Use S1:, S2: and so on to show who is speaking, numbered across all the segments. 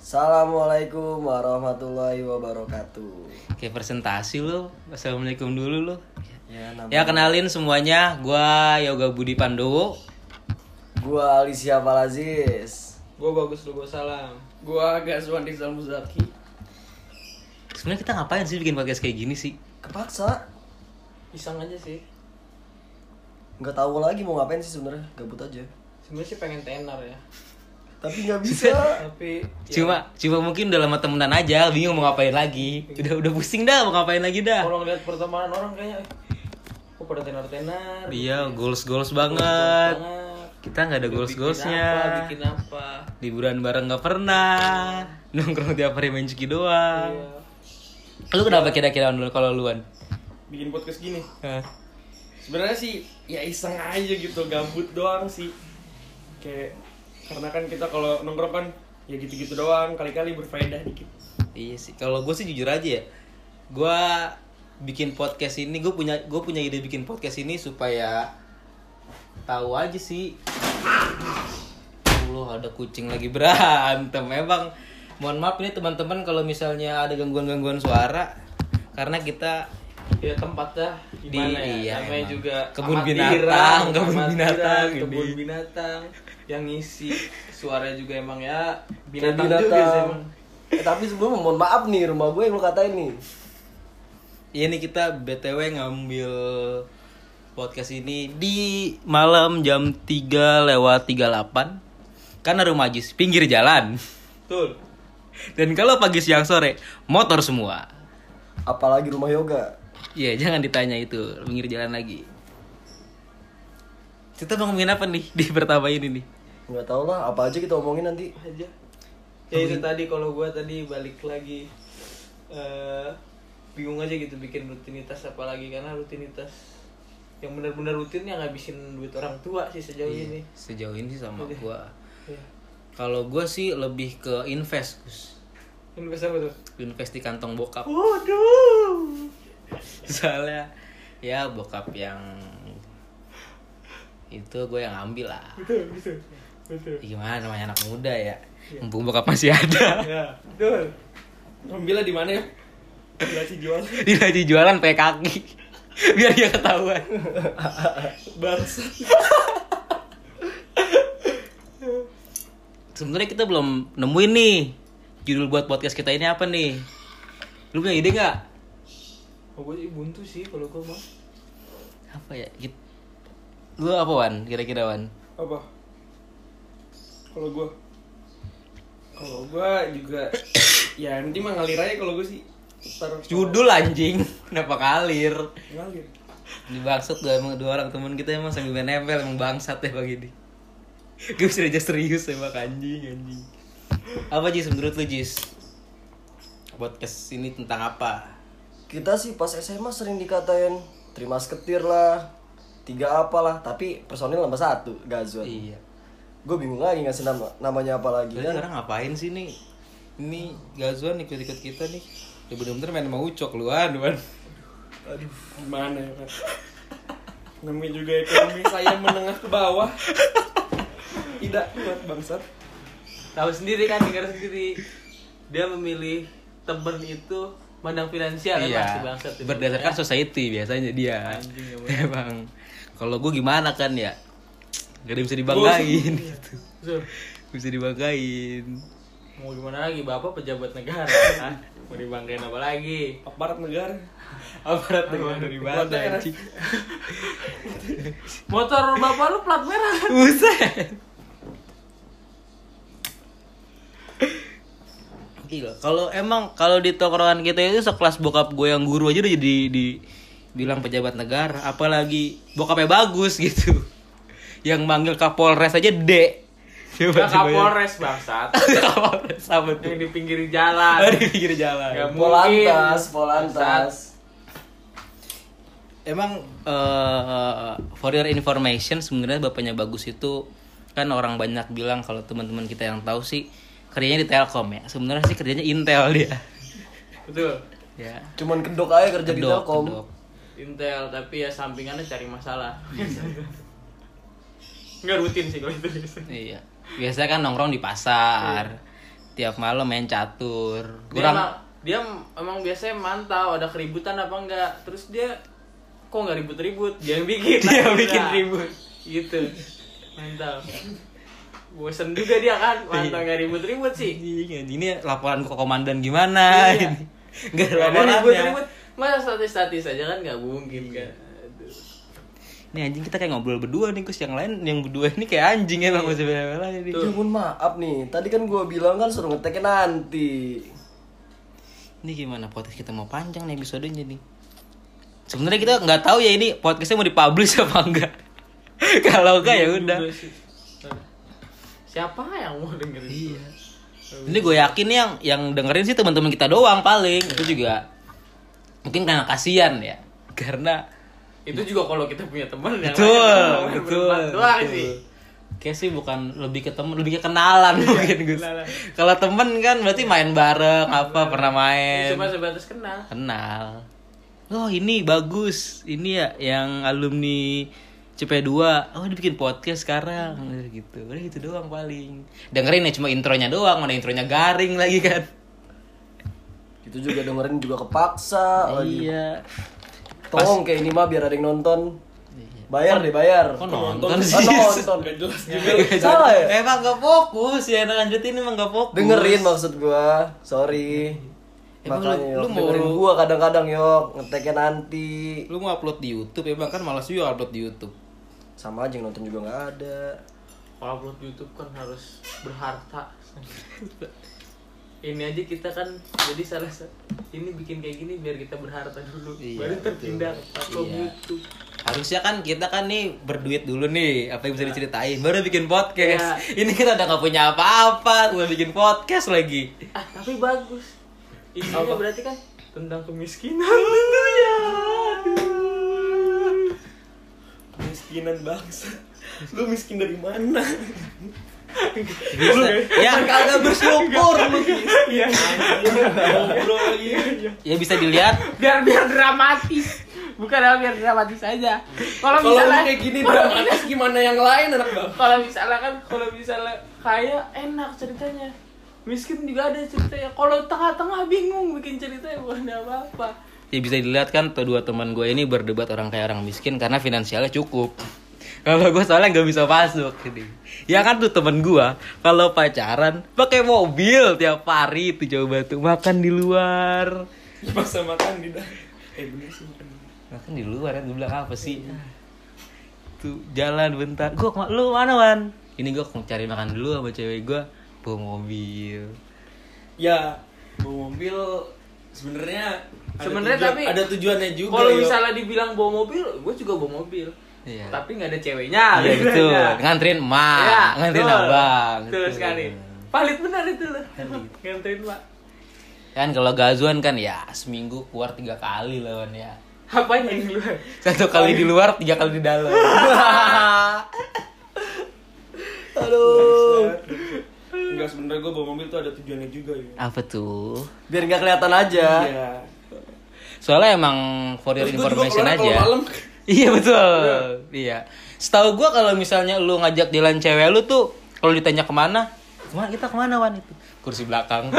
S1: Assalamualaikum warahmatullahi wabarakatuh.
S2: Kayak presentasi lo. Assalamualaikum dulu lo.
S1: Ya, nama
S2: Ya kenalin semuanya, gua Yoga Budi Pandowo.
S1: gua Alicia Palazis.
S3: Gue bagus lu salam. Gua Gazwan Rizal Muzaki.
S2: Sebenarnya kita ngapain sih bikin podcast kayak gini sih?
S1: Kepaksa.
S3: Iseng aja sih.
S1: Nggak tahu lagi mau ngapain sih sebenarnya. Gabut aja.
S3: Sebenarnya sih pengen tenar ya.
S1: Tapi nggak bisa.
S3: Tapi ya,
S2: Cuma cuma mungkin udah lama temenan aja, bingung mau ngapain lagi. Udah udah pusing dah mau ngapain lagi dah.
S3: kalau ngeliat pertemanan orang kayaknya kok pada tenar-tenar.
S2: Iya, goals goals
S3: Banget.
S2: banget. Kita nggak ada goals goalsnya.
S3: Bikin apa?
S2: Liburan bareng nggak pernah. Nongkrong tiap hari main ciki doang.
S3: Iya.
S2: Lu kenapa kira-kira dulu kalau luan?
S3: Bikin podcast gini.
S2: Hah?
S3: Sebenarnya sih ya iseng aja gitu, gabut doang sih. Kayak karena kan kita kalau nongkrong kan ya gitu-gitu doang, kali-kali berfaedah dikit.
S2: Iya sih. Kalau gue sih jujur aja ya. Gue bikin podcast ini, gue punya gue punya ide bikin podcast ini supaya tahu aja sih. Allah ada kucing lagi berantem. Emang mohon maaf ini teman-teman kalau misalnya ada gangguan-gangguan suara karena kita
S3: Ya tempatnya gimana
S2: Di- iya,
S3: ya? Namanya
S2: emang.
S3: juga
S2: Kebun
S3: amatiran,
S2: binatang, kebun
S3: amatiran,
S2: binatang ini.
S3: kebun binatang yang ngisi suara juga emang ya
S1: Kayak
S3: binatang, juga sih emang.
S1: Eh, tapi sebelum mohon maaf nih rumah gue yang lu katain nih.
S2: ya ini kita btw ngambil podcast ini di malam jam 3 lewat 38 karena rumah Jis pinggir jalan
S3: Betul.
S2: dan kalau pagi siang sore motor semua
S1: Apalagi rumah yoga.
S2: Iya jangan ditanya itu pinggir jalan lagi kita mau ngomongin apa nih di pertama ini nih
S1: Nggak tahu lah. Apa aja kita omongin nanti.
S3: aja. Ya itu tadi kalau gua tadi balik lagi eh bingung aja gitu bikin rutinitas apa lagi karena rutinitas yang benar-benar rutin yang ngabisin duit orang tua sih sejauh
S2: Iya,
S3: ini.
S2: sejauh ini sih sama gua
S3: Iya.
S2: kalau gua sih lebih ke invest Gus.
S3: Invest apa tuh?
S2: invest di kantong bokap
S3: Waduh.
S2: soalnya ya bokap yang itu gue yang ambil lah
S3: Betul, betul. Betul.
S2: gimana namanya anak muda ya mumpung bokap masih ada
S3: Ya, betul. Ambilnya di mana ya? Di jual.
S2: dia lagi jualan pakai kaki biar dia ketahuan
S3: Bangsa.
S2: sebenarnya kita belum nemuin nih judul buat podcast kita ini apa nih lu punya ide nggak
S3: Gue sih buntu sih kalau gue mah.
S2: apa ya? Git- lu apa wan? Kira-kira wan?
S3: Apa? Kalau gue kalau gue juga ya nanti mah ngalir aja kalau gue sih. Ntar
S2: judul anjing. Kenapa kalir
S3: ngalir.
S2: Ini bangsat gue emang dua orang temen kita emang sambil main nempel emang bangsat ya bang ini. Gue bisa aja serius emang anjing anjing. Apa Jis? Menurut lu Jis? Podcast ini tentang apa?
S1: Kita sih pas SMA sering dikatain terima seketir lah, tiga apalah, tapi personil nomor satu, Gazwan.
S2: Iya.
S1: Gue bingung lagi ngasih nama namanya apa lagi. Kan?
S2: sekarang ngapain sih nih? Ini Gazuan ikut-ikut kita nih. Ya bener-bener main sama Ucok lu Wan
S3: aduh gimana ya kan namanya juga ekonomi saya menengah ke bawah. Tidak kuat bangsat. Tahu sendiri kan negara sendiri. Dia memilih temen itu mandang finansial kan pasti
S2: Iya
S3: bangsat itu.
S2: Berdasarkan society biasanya dia.
S3: Anjing, ya,
S2: Emang. Kalau gue gimana kan ya? Gak ada bisa dibanggain. gitu.
S3: Betul.
S2: Bisa dibanggain.
S3: Mau gimana lagi? Bapak pejabat negara. Mau dibanggain apa lagi? Aparat negara.
S2: Aparat
S3: negara.
S2: dari mana anjing?
S3: motor bapak lu plat merah. Kan
S2: Buset. Gila, kalau emang kalau di tongkrongan kita itu sekelas bokap gue yang guru aja udah jadi di bilang pejabat negara, apalagi bokapnya bagus gitu. Yang manggil Kapolres aja D. Coba
S3: Nggak kapolres bangsat
S2: Kapolres apa tuh?
S3: yang di pinggir jalan
S2: Oh, di pinggir jalan.
S3: Nggak
S1: Polantas. Polantas.
S2: Emang eh, for your information sebenarnya bapaknya bagus itu kan orang banyak bilang kalau teman-teman kita yang tahu sih kerjanya di Telkom ya. Sebenarnya sih kerjanya Intel dia.
S3: betul
S2: Ya.
S1: Cuman kedok aja kerja di
S2: Kedok,
S1: Telkom.
S2: kedok.
S3: Intel tapi ya sampingannya cari masalah nggak rutin sih kalau itu
S2: Iya. Biasanya kan nongkrong di pasar. tiap malam main catur.
S3: Dia
S2: Kurang
S3: emang, dia emang biasanya mantau ada keributan apa enggak. Terus dia kok nggak ribut-ribut? Dia yang bikin.
S2: Dia
S3: Nah,
S2: bikin
S3: udah.
S2: ribut.
S3: Gitu. Mantap. Bosen juga dia kan, mantap nggak ribut-ribut sih.
S2: Iya, ini laporan ke komandan gimana
S3: Iya.
S2: ini? Enggak ada
S3: ribut-ribut. Masa statis-statis aja kan nggak mungkin kan. Aduh.
S2: Nih anjing kita kayak ngobrol berdua nih Kus yang lain yang berdua ini kayak anjing emang masih bela ini.
S1: Ya ampun maaf nih, tadi kan gua bilang kan suruh ngeteknya nanti.
S2: Ini gimana podcast kita mau panjang nih episodenya nih. Sebenarnya kita nggak tahu ya ini podcastnya mau dipublish apa enggak. Kalau enggak ya udah.
S3: Siapa yang mau dengerin?
S2: Iya. Ini gue yakin yang yang dengerin sih teman-teman kita doang paling. Itu juga mungkin karena kasihan ya. Karena
S3: Itu juga kalau kita punya teman yang
S2: betul,
S3: lain,
S2: betul.
S3: berempat doang
S2: betul.
S3: sih.
S2: Kayak sih bukan lebih ke temen, lebih ke kenalan mungkin Gus. Kalau temen kan berarti main bareng, apa pernah main.
S3: Cuma sebatas kenal.
S2: kenal oh ini bagus ini ya yang alumni CP2 oh dia bikin podcast sekarang Udah gitu udah gitu doang paling dengerin ya cuma intronya doang mana intronya garing lagi kan
S1: Itu juga dengerin juga kepaksa lagi.
S2: iya
S1: Tolong kayak ini mah biar ada yang nonton. Bayar deh, bayar.
S2: kok nonton
S1: Oh,
S2: sih
S1: nonton.
S3: Gak jelas juga.
S1: Salah ya?
S2: emang gak fokus ya lanjutin emang gak fokus
S1: Dengerin maksud gua. Sorry.
S2: Emang
S1: Makanya
S2: lu- mau-
S1: dengerin gua kadang-kadang yok ngeteknya nanti.
S2: lu mau upload di YouTube ya bang kan malas juga upload di YouTube
S1: Sama aja yang nonton juga nggak ada.
S3: Kalau upload YouTube kan harus berharta. ini aja kita kan jadi salah sa- ini bikin kayak gini biar kita berharta dulu.
S2: Iya,
S3: baru terpindah ke platform
S2: Iya.
S3: YouTube.
S2: Harusnya kan kita kan nih berduit dulu nih apa yang bisa diceritain? Baru bikin podcast. Ini kita udah nggak punya apa-apa udah bikin podcast lagi.
S3: Ah tapi bagus. Isinya berarti kan tentang kemiskinan. Tentunya Aduh. Kemiskinan bangsa lu miskin dari mana?
S2: Bisa. Ya.
S1: Kagak bersyukur lu.
S3: iya. Iya.
S2: Ya bisa dilihat.
S3: Biar biar dramatis. Bukan biar dramatis aja. Kalau
S1: Kalau lu
S3: misalnya
S1: kayak gini dramatis gimana yang lain anak bang?
S3: kalau misalnya kan kalau misalnya kaya enak ceritanya. Miskin juga ada ceritanya. Kalau tengah-tengah bingung bikin ceritanya bukan apa-apa
S2: ya bisa dilihat kan kedua teman gue ini berdebat orang kaya orang miskin karena finansialnya cukup. Kalau gue soalnya nggak bisa masuk jadi ya kan tuh temen gue kalau pacaran pakai mobil tiap hari tuh coba tuh makan di luar.
S3: Masa makan di eh bener sih makan
S2: makan di luar kan gue bilang apa sih? Tuh jalan bentar. Gue lu mana wan? Ini gue mau cari makan dulu sama cewek gue bawa mobil.
S3: Ya bawa mobil sebenarnya
S4: Sebenarnya
S3: tujuan-
S4: tapi-
S3: ada tujuannya juga
S4: Kalau misalnya dibilang bawa mobil, gue juga bawa mobil.
S2: Iya.
S4: Tapi nggak ada ceweknya.
S2: Iya
S4: gitu
S2: betul.
S4: aja.
S2: Nganterin emak,
S4: Iya,
S2: nganterin
S4: betul.
S2: abang.
S4: Betul
S2: Betul.
S4: sekali. Valid benar itu loh. Nganterin pak.
S2: Kan kalau gazuan kan ya seminggu keluar tiga kali lawan ya.
S4: Apa yang di luar?
S2: Satu kali di luar, tiga kali di dalam.
S1: Aduh.
S3: Enggak sebenarnya gue bawa mobil tuh ada tujuannya juga ya.
S2: Apa tuh?
S1: Biar nggak kelihatan aja.
S3: Iya.
S2: Soalnya emang for your
S3: Terus
S2: information
S3: kalau
S2: aja.
S3: malam.
S2: Iya betul. Iya. Setahu gua kalau misalnya lu ngajak jalan cewek lu tuh kalau ditanya ke mana, ke mana kita ke mana wan itu? Kursi belakang.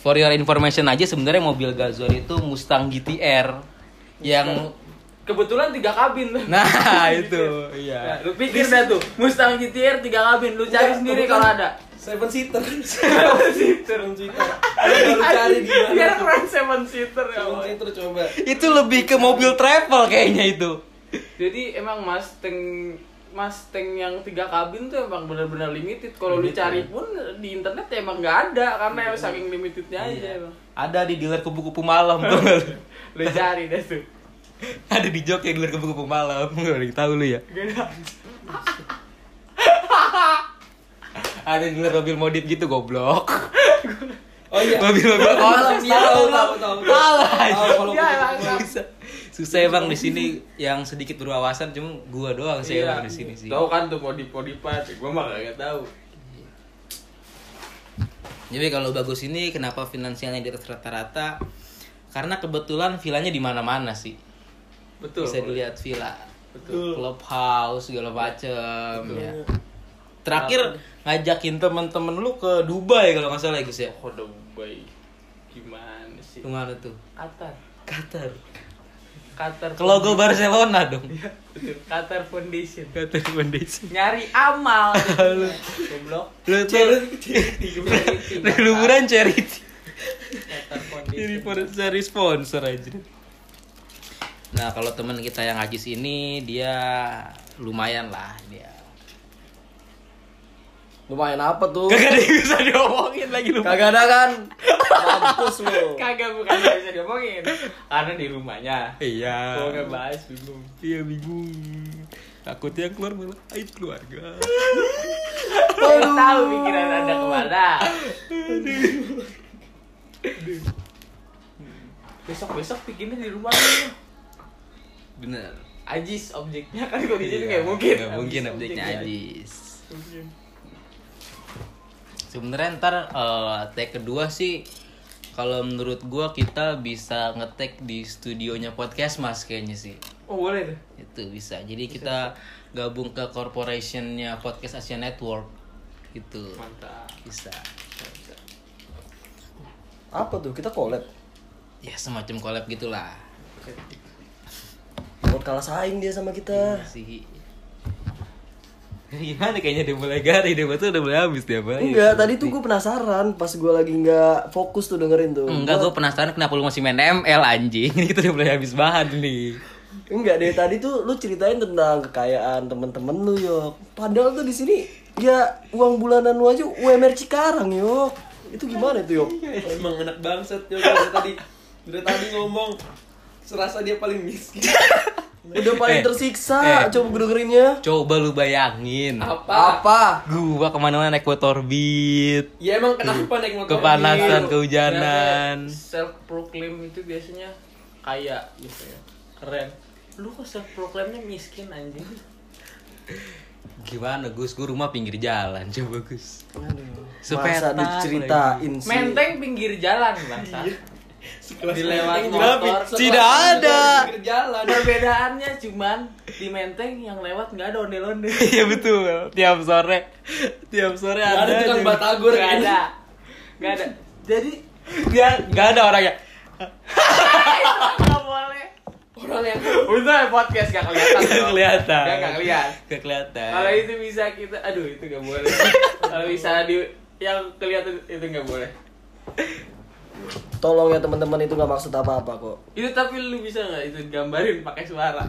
S2: For your information aja sebenarnya mobil Gazor itu Mustang GTR yang
S4: Kebetulan tiga kabin
S2: nah itu
S4: Nah,
S2: iya.
S4: lu pikir dah tuh Mustang GTR tiga kabin, lu cari
S3: Enggak,
S4: sendiri kalau ada.
S3: Seven seater. Seven seater. Lu cari di mana?
S4: Biar keren seven seater ya.
S3: Seven seater coba.
S2: Itu lebih ke mobil travel kayaknya itu.
S4: Jadi emang Mustang Mustang yang tiga kabin tuh emang benar-benar limited. Kalau lu cari pun di internet ya emang nggak ada karena emang saking limitednya aja emang.
S2: Ada di dealer kupu-kupu malam tuh.
S4: Lu cari deh tuh.
S2: ada di jok yang dealer kupu-kupu malam. Gak ada yang tahu lu ya.
S4: Gak ada.
S2: Dealer mobil modif gitu goblok.
S3: Oh iya.
S2: Mobil-mobil
S3: Malam,
S2: kontrak.
S3: iya, tahu, tahu, tahu.
S4: Ya.
S2: Susah. Emang di sini yang sedikit berwawasan cuma gua doang sih emang di sini sih.
S4: Tahu kan tuh modif-modifan, gua mah gak tahu.
S2: Jadi kalau bagus ini kenapa finansialnya di atas rata-rata? Karena kebetulan villanya di mana-mana sih.
S4: Betul.
S2: Bisa dilihat villa
S3: Betul.
S2: clubhouse segala macem ya terakhir ngajakin temen-temen lu ke Dubai kalau nggak salah ya Gus ya
S4: Oh, Dubai. Gimana sih?
S2: ke mana tuh
S4: Qatar.
S2: Qatar
S4: Qatar.
S2: ke logo Barcelona dong
S4: Betul. Qatar Foundation.
S2: Qatar Foundation
S4: Nyari amal. Goblok.
S2: lu
S4: Charity.
S2: liburan charity
S4: Qatar
S2: ini
S4: Foundation.
S2: cari sponsor aja nah kalau teman kita yang Ajis ini dia lumayan lah dia
S1: Lumayan apa tuh?
S2: kagak ada yang bisa diomongin lagi lu
S1: Kagak ada kan? Mampus lu.
S4: Kagak bukan nggak bisa diomongin. Karena di rumahnya.
S2: iya
S4: Gua nggak bahas bingung.
S2: iya bingung takutnya yang keluar malah aib keluarga
S4: Saya tahu pikiran anda ke mana. Besok besok bikinnya di rumah lu.
S2: Bener
S4: Ajis objeknya kan kok di sini
S2: Iya,
S4: nggak mungkin.
S2: nggak mungkin
S4: Ajis
S2: update-nya
S4: objeknya.
S2: Ajis
S4: Mungkin.
S2: sebenarnya ntar eh, take kedua sih kalau menurut gua kita bisa ngetek di studionya podcast mas kayaknya sih
S4: Oh boleh tuh.
S2: itu bisa jadi kita gabung ke corporationnya podcast Asia Network gitu
S4: Mantap.
S2: bisa
S1: Apa tuh? Kita collab.
S2: ya semacam collab gitulah
S1: Buat kalah saing dia sama kita.
S2: sih gimana kayaknya dia mulai garing dia tuh udah mulai habis dia apa
S1: Enggak, tadi tuh gue penasaran pas gue lagi nggak fokus tuh dengerin tuh.
S2: enggak gue penasaran kenapa lu masih main ML anjing ini kita udah mulai habis bahan nih
S1: Enggak deh tadi tuh lu ceritain tentang kekayaan temen-temen lu yok. Padahal tuh di sini ya uang bulanan lu aja UMR Cikarang yok. Itu gimana tuh yok?
S3: Emang anak bangsat ya dari tadi dari tadi ngomong serasa dia paling miskin.
S1: Udah paling
S2: Eh,
S1: tersiksa,
S2: eh.
S1: coba gue dengerinnya.
S2: coba lu bayangin
S3: Apa?
S1: Apa?
S2: gua ke mana-mana naik motor beat
S3: Ya emang kenapa naik motor?
S2: kepanasan
S3: gitu?
S2: kehujanan
S4: Self proclaim itu biasanya kaya gitu ya. Keren. Lu kok self proclaimnya miskin anjing?
S2: gimana Gus gue rumah pinggir jalan coba Gus
S1: Aduh, masa diceritain sih.
S4: Menteng pinggir jalan bangsa.
S3: Sekelas
S4: Dilewat motor,
S2: Tidak ada.
S3: jalan.
S4: Perbedaannya cuman di Menteng yang lewat nggak ada onde-onde.
S2: iya betul tiap sore tiap sore
S3: Nggak
S2: ada
S3: ada tukang batagor
S4: Nggak
S3: kayaknya.
S4: ada. Nggak ada. Jadi
S2: dia nggak ada orangnya
S4: nggak boleh.
S3: Orang yang
S4: Untung ya podcast gak kelihatan. Dong.
S2: kelihatan
S4: Nggak nggak kelihatan.
S2: Nggak kelihatan
S4: Kalau itu bisa kita, aduh itu nggak boleh. Kalau bisa di yang kelihatan itu nggak boleh.
S1: Tolong ya teman-teman itu nggak maksud apa-apa kok.
S4: Itu tapi lu bisa nggak itu gambarin pakai suara.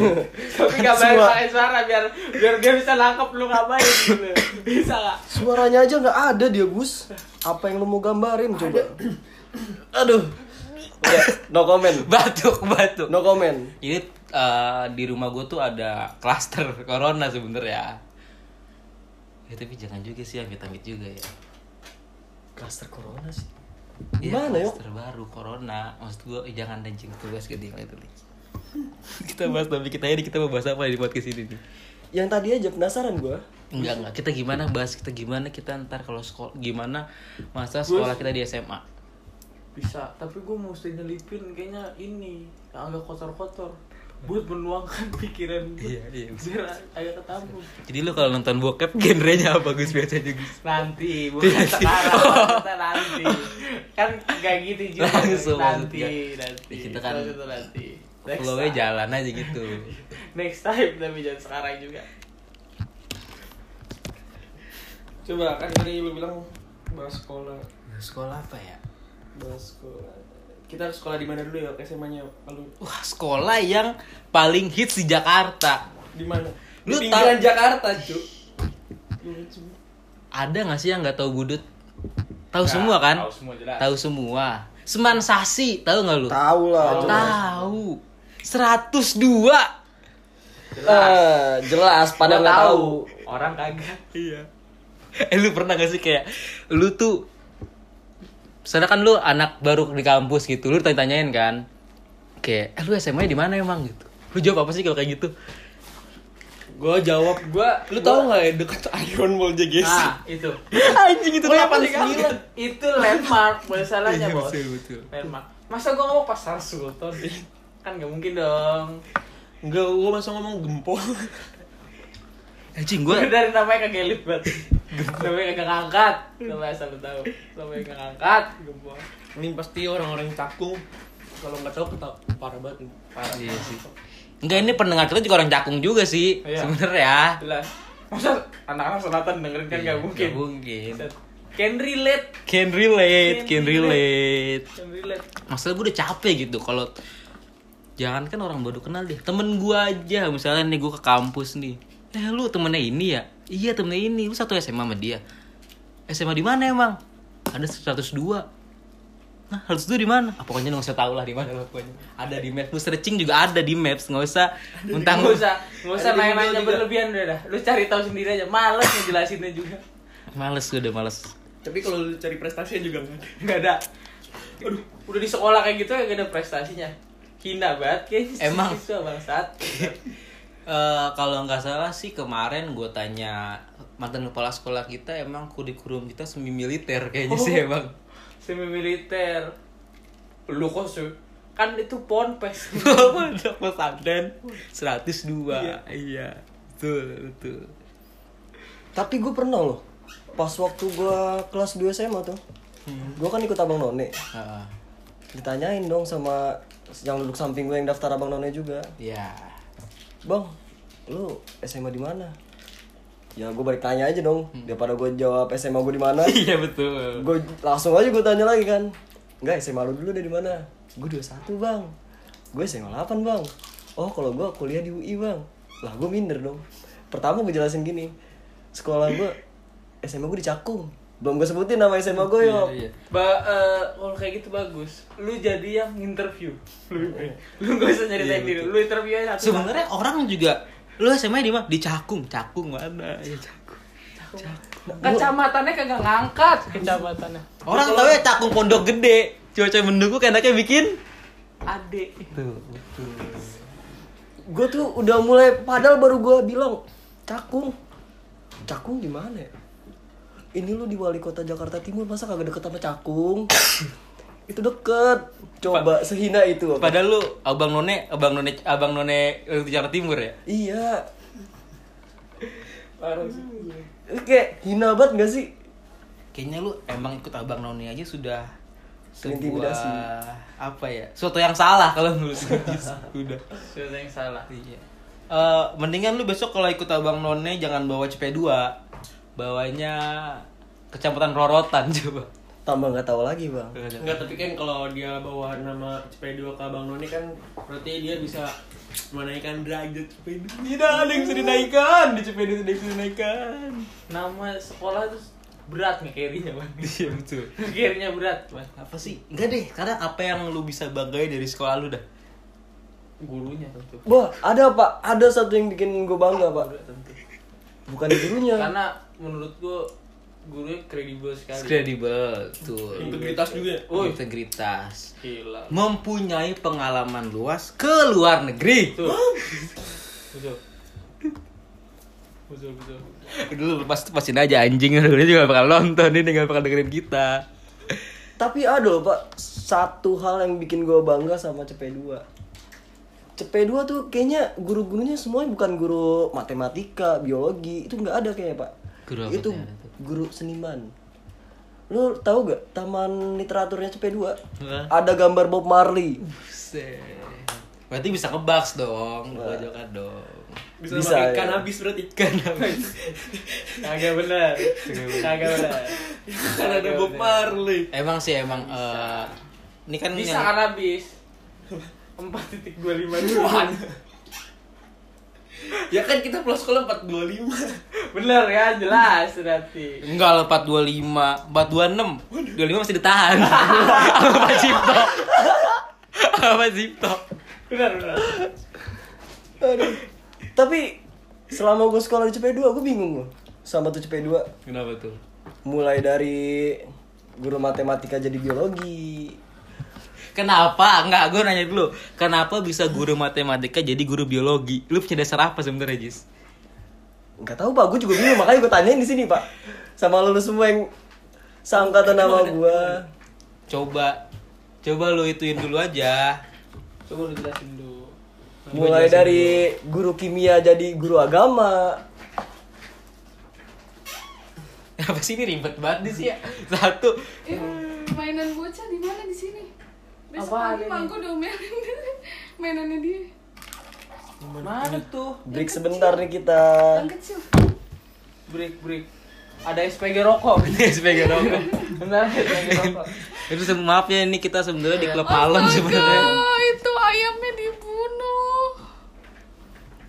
S4: tapi gambarin
S1: Suara.
S4: pakai suara biar biar dia bisa nangkep lu ngapain gitu. Bisa nggak?
S1: Suaranya aja nggak ada dia Gus. Apa yang lu mau gambarin coba? Aduh. Udah, no comment.
S2: batuk batuk
S1: No comment.
S2: ini eh, di rumah gue tuh ada klaster corona sebenernya ya tapi jangan juga sih amit-amit juga ya
S1: Cluster corona sih.
S2: Iya,
S1: Gimana, Yok?
S2: klaster baru corona. Maksud gue eh, jangan anjing tuh bahas gede itu Lik. kita bahas tapi kita ini kita mau bahas apa di podcast ini nih?
S1: Yang tadi aja penasaran gua.
S2: enggak enggak. Kita gimana? Bahas kita gimana? Kita ntar kalau sekolah gimana masa sekolah kita di SMA
S4: Bisa, tapi gue mesti nyelipin kayaknya ini yang agak kotor-kotor buat menuangkan pikiran gue.
S2: Iya, iya.
S4: Biar agak ketambung.
S2: jadi lu kalau nonton bokep genrenya apa Gus biasanya Gus
S4: Nanti, bukan sekarang, kita nanti. Kan gak gitu juga.
S2: Langsung,
S4: nanti,
S2: maksudnya.
S4: nanti.
S2: Kita kan
S4: Itu nanti.
S2: Flow-nya jalan aja gitu
S4: Next time tapi jangan sekarang juga.
S3: Coba kan tadi lu bilang bahas sekolah,
S2: sekolah apa ya
S3: bahas sekolah. Kita harus sekolah di mana dulu ya SMA-nya? Kalau
S2: Wah, sekolah yang paling hits di Jakarta.
S3: di mana?
S2: Lu
S3: di pinggiran
S2: tau-
S3: Jakarta, Cuk.
S2: Ada nggak sih yang nggak tahu budut? Tahu semua kan?
S4: Tahu semua jelas.
S2: Tahu semua. Semansasi, tahu nggak lu?
S1: Tahu lah. jelas.
S2: Tahu. 102.
S1: Eh, jelas pada nggak tahu.
S4: Orang kagak.
S2: Iya. Eh lu pernah gak sih kayak lu tuh Misalnya kan lu anak baru di kampus gitu, lu tanya-tanyain kan. Kayak, eh lu SMA di mana emang gitu. Lu jawab apa sih kalau kayak gitu?
S3: Gua jawab,
S4: Gua
S3: lu tahu nggak ya dekat Iron Mall JGC?
S4: Nah, itu.
S2: Anjing itu
S3: Gua
S2: apa
S3: paling kaget.
S4: itu landmark masalahnya,
S2: Iya,
S4: Bos.
S2: betul, betul.
S4: Landmark. Masa gua ngomong pasar Sultan? kan gak mungkin dong.
S3: Enggak, gua masa ngomong gempol.
S2: Anjing
S4: Gue dari namanya kagak elit banget. namanya kagak ngangkat. Namanya asal lu tahu. Namanya kagak ngangkat. Gempol.
S3: Ini pasti orang-orang yang cakung. Kalau nggak tahu kita parah banget. Parah.
S2: Iya sih. Enggak ini pendengar kita juga orang cakung juga sih
S4: Iya.
S2: sebenarnya.
S4: Jelas. Masa anak-anak sunatan dengerin kan gak mungkin.
S2: Gak mungkin.
S4: Can relate.
S2: Can relate, can
S4: Can
S2: relate.
S4: Can relate.
S2: Masalah gue udah capek gitu kalau jangan kan orang baru kenal deh temen gue aja misalnya nih gue ke kampus nih eh lu temennya ini ya iya temennya ini lu satu SMA sama dia SMA di mana emang ada 102 nah 102 di mana ah, pokoknya nggak usah tahu lah di mana pokoknya ada di maps lu searching juga ada di maps nggak usah mentang
S4: Nggak usah, nggak usah nanya-nanya berlebihan udah dah. Lu cari tahu sendiri aja. Males ngejelasinnya juga.
S2: males gue udah males
S3: Tapi kalau lu cari prestasinya juga nggak ada.
S4: Aduh, udah di sekolah kayak gitu ya gak ada prestasinya. Hina banget kayaknya.
S2: Emang.
S4: Itu bangsat.
S2: Eh, kalau nggak salah sih kemarin gue tanya mantan kepala sekolah kita emang kurikulum kita semi militer kayaknya sih
S4: Oh.
S2: emang
S4: Semi militer. Lu kok sih? Kan itu ponpes.
S2: Pondok pesantren 102 iya. betul betul
S1: Tapi gue pernah loh. Pas waktu gue kelas 2 SMA tuh. Gue kan ikut abang none.
S2: Heeh.
S1: Ditanyain dong sama yang duduk samping gue yang daftar abang none juga.
S2: ya
S1: Bang, lu SMA di mana? Ya gue balik tanya aja dong. Daripada gue jawab SMA gue di mana.
S2: iya betul
S1: gue langsung aja gue tanya lagi kan. Enggak, SMA lu dulu dari mana? Gue 21 bang. Gue SMA 8 bang. Oh kalau gue kuliah di UI bang. Lah gue minder dong. Pertama gue jelasin gini. Sekolah gue SMA gue di Cakung. Belum gue sebutin nama SMA gue yo.
S2: Iya, iya.
S4: Ba eh, kalau kayak gitu bagus. Lu jadi yang interview. Lu, lu gak usah nyeritain diri. Lu interview aja satu.
S2: sebenarnya orang juga lu SMA di mana di Cakung Cakung mana ya Cakung
S4: Kecamatannya kagak ngangkat kecamatannya.
S2: orang tahu ya Cakung Pondok Gede cewek-cewek mendukung enaknya bikin
S4: Ade.
S2: tuh
S1: Gue tuh udah mulai padahal baru gue bilang Cakung. Cakung di mana ya? Ini lu di wali kota Jakarta Timur masa kagak deket sama Cakung? itu deket. Coba sehina itu. apa?
S2: padahal lu abang none abang none abang none eh, Jakarta Timur ya
S1: Iya.
S4: Parah sih.
S1: Kayak hina banget gak sih?
S2: kayaknya lu emang ikut abang none aja sudah sebuah apa ya suatu yang salah kalau menurut gue Jis. udah
S4: Sesuatu yang salah.
S2: iya Eh, mendingan lu besok kalau ikut abang none jangan bawa CP2 bawanya kecamatan Rorotan coba
S1: Tambah nggak tahu lagi bang.
S3: Enggak, tapi kan kalau dia bawa nama CP2 ke Bang Noni kan berarti dia bisa menaikkan derajat CP2.
S2: tidak ada yang bisa dinaikkan di CP2 tidak bisa dinaikkan
S4: Nama sekolah tuh berat nih carry-nya, Bang.
S2: iya betul
S4: Carry-nya berat, Bang.
S2: apa sih enggak deh karena apa yang lu bisa banggain dari sekolah lu dah
S4: Gurunya tentu.
S1: Wah ada pak, ada satu yang bikin gue bangga pak.
S4: Tentu.
S1: Bukan di gurunya.
S4: Karena menurut gua gurunya kredibel sekali.
S2: kredibel tuh
S3: Integritas juga.
S2: oh integritas
S4: Gila.
S2: mempunyai pengalaman luas ke luar negeri
S4: Betul. Betul. Betul, betul.
S2: dulu pas pasin aja anjing dia juga bakal nonton ini gak bakal dengerin kita
S1: Tapi ada loh pak, satu hal yang bikin gue bangga sama CP2. CP2 tuh kayaknya guru-gurunya semua bukan guru matematika, biologi, itu nggak ada kayaknya pak.
S2: Guru apa
S1: itu
S2: tuh?
S1: guru seniman. Lu tahu gak taman literaturnya CP2?
S2: Hah?
S1: Ada gambar Bob Marley.
S2: Buset. berarti bisa ngebaks dong pojokan dong
S3: Bisa,
S1: Bisa,
S3: pakai
S1: ya.
S3: ikan habis berarti.
S2: kan
S4: Kagak benar. Kagak benar.
S3: Kan ada Bob Marley.
S2: emang sih emang eh, ini kan
S4: Bisa
S2: yang
S4: kan habis. 4.25 duluan.
S3: Ya kan kita pulang sekolah 425.
S4: Bener ya, jelas berarti.
S2: Enggak lah 425, 426. 25 masih ditahan. Sama Pak Cipto. Sama Pak Cipto.
S4: Bener, bener.
S1: Aduh. Tapi selama gue sekolah di CP2 gue bingung loh sama tuh CP2.
S2: Kenapa tuh?
S1: Mulai dari guru matematika jadi biologi.
S2: Kenapa? Enggak, gue nanya dulu. Kenapa bisa guru matematika jadi guru biologi? Lu punya dasar apa sebenarnya, Jis?
S1: Nggak tahu pak, gue juga bingung makanya gue tanyain di sini pak. Sama lu semua yang seangkatan nama gue.
S2: Coba coba lu ituin dulu aja.
S4: Coba lu jelasin dulu.
S1: mulai dari guru kimia jadi guru agama
S2: Apa sih ini ribet banget sih ya? Satu.
S5: Eh, mainan bocah di mana di sini? Besok
S4: Apaan
S5: pagi mah gue domelin mainannya dia.
S4: Mana tuh?
S1: break sebentar nih kita
S5: Yang kecil.
S4: Break break. Ada SPG rokok.
S2: SPG rokok.
S4: Benar, SPG rokok.
S2: Itu maaf ya ini kita sebenarnya di klub malam sebenarnya.
S5: itu ayamnya dibunuh.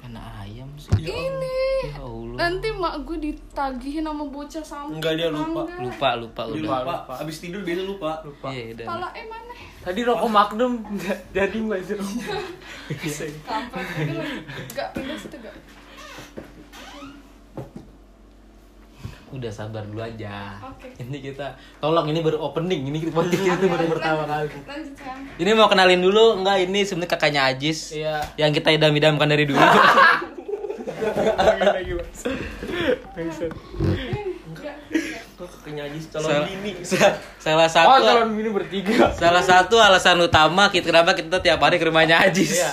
S2: Mana ayam sih?
S5: Ini.
S2: Ya Allah.
S5: Nanti mak gue ditagihin sama bocah sampai
S3: Enggak, dia lupa.
S2: Lupa lupa
S3: Dia
S2: udah.
S3: lupa. Abis tidur biasa lupa. Lupa.
S2: Iya udah.
S5: Pala eh mana?
S4: Tadi rokok Magnum nggak jadi mbak itu rokok.
S5: Kampret. Ini lagi gak pindah situ gak?
S2: Udah sabar dulu aja.
S5: Oke.
S2: Ini kita tolong ini baru opening. Ini kita kita baru pertama kali.
S5: Lanjut.
S2: Ini mau kenalin dulu enggak ini sebenarnya kakaknya Ajis.
S4: Iya.
S2: Yang kita idam-idamkan dari dulu. Salah-
S3: bini.
S2: sa- salah satu
S4: Oh, calon bini bertiga.
S2: salah satu alasan utama kita kenapa kita tiap hari ke rumahnya Ajis.
S4: Iya.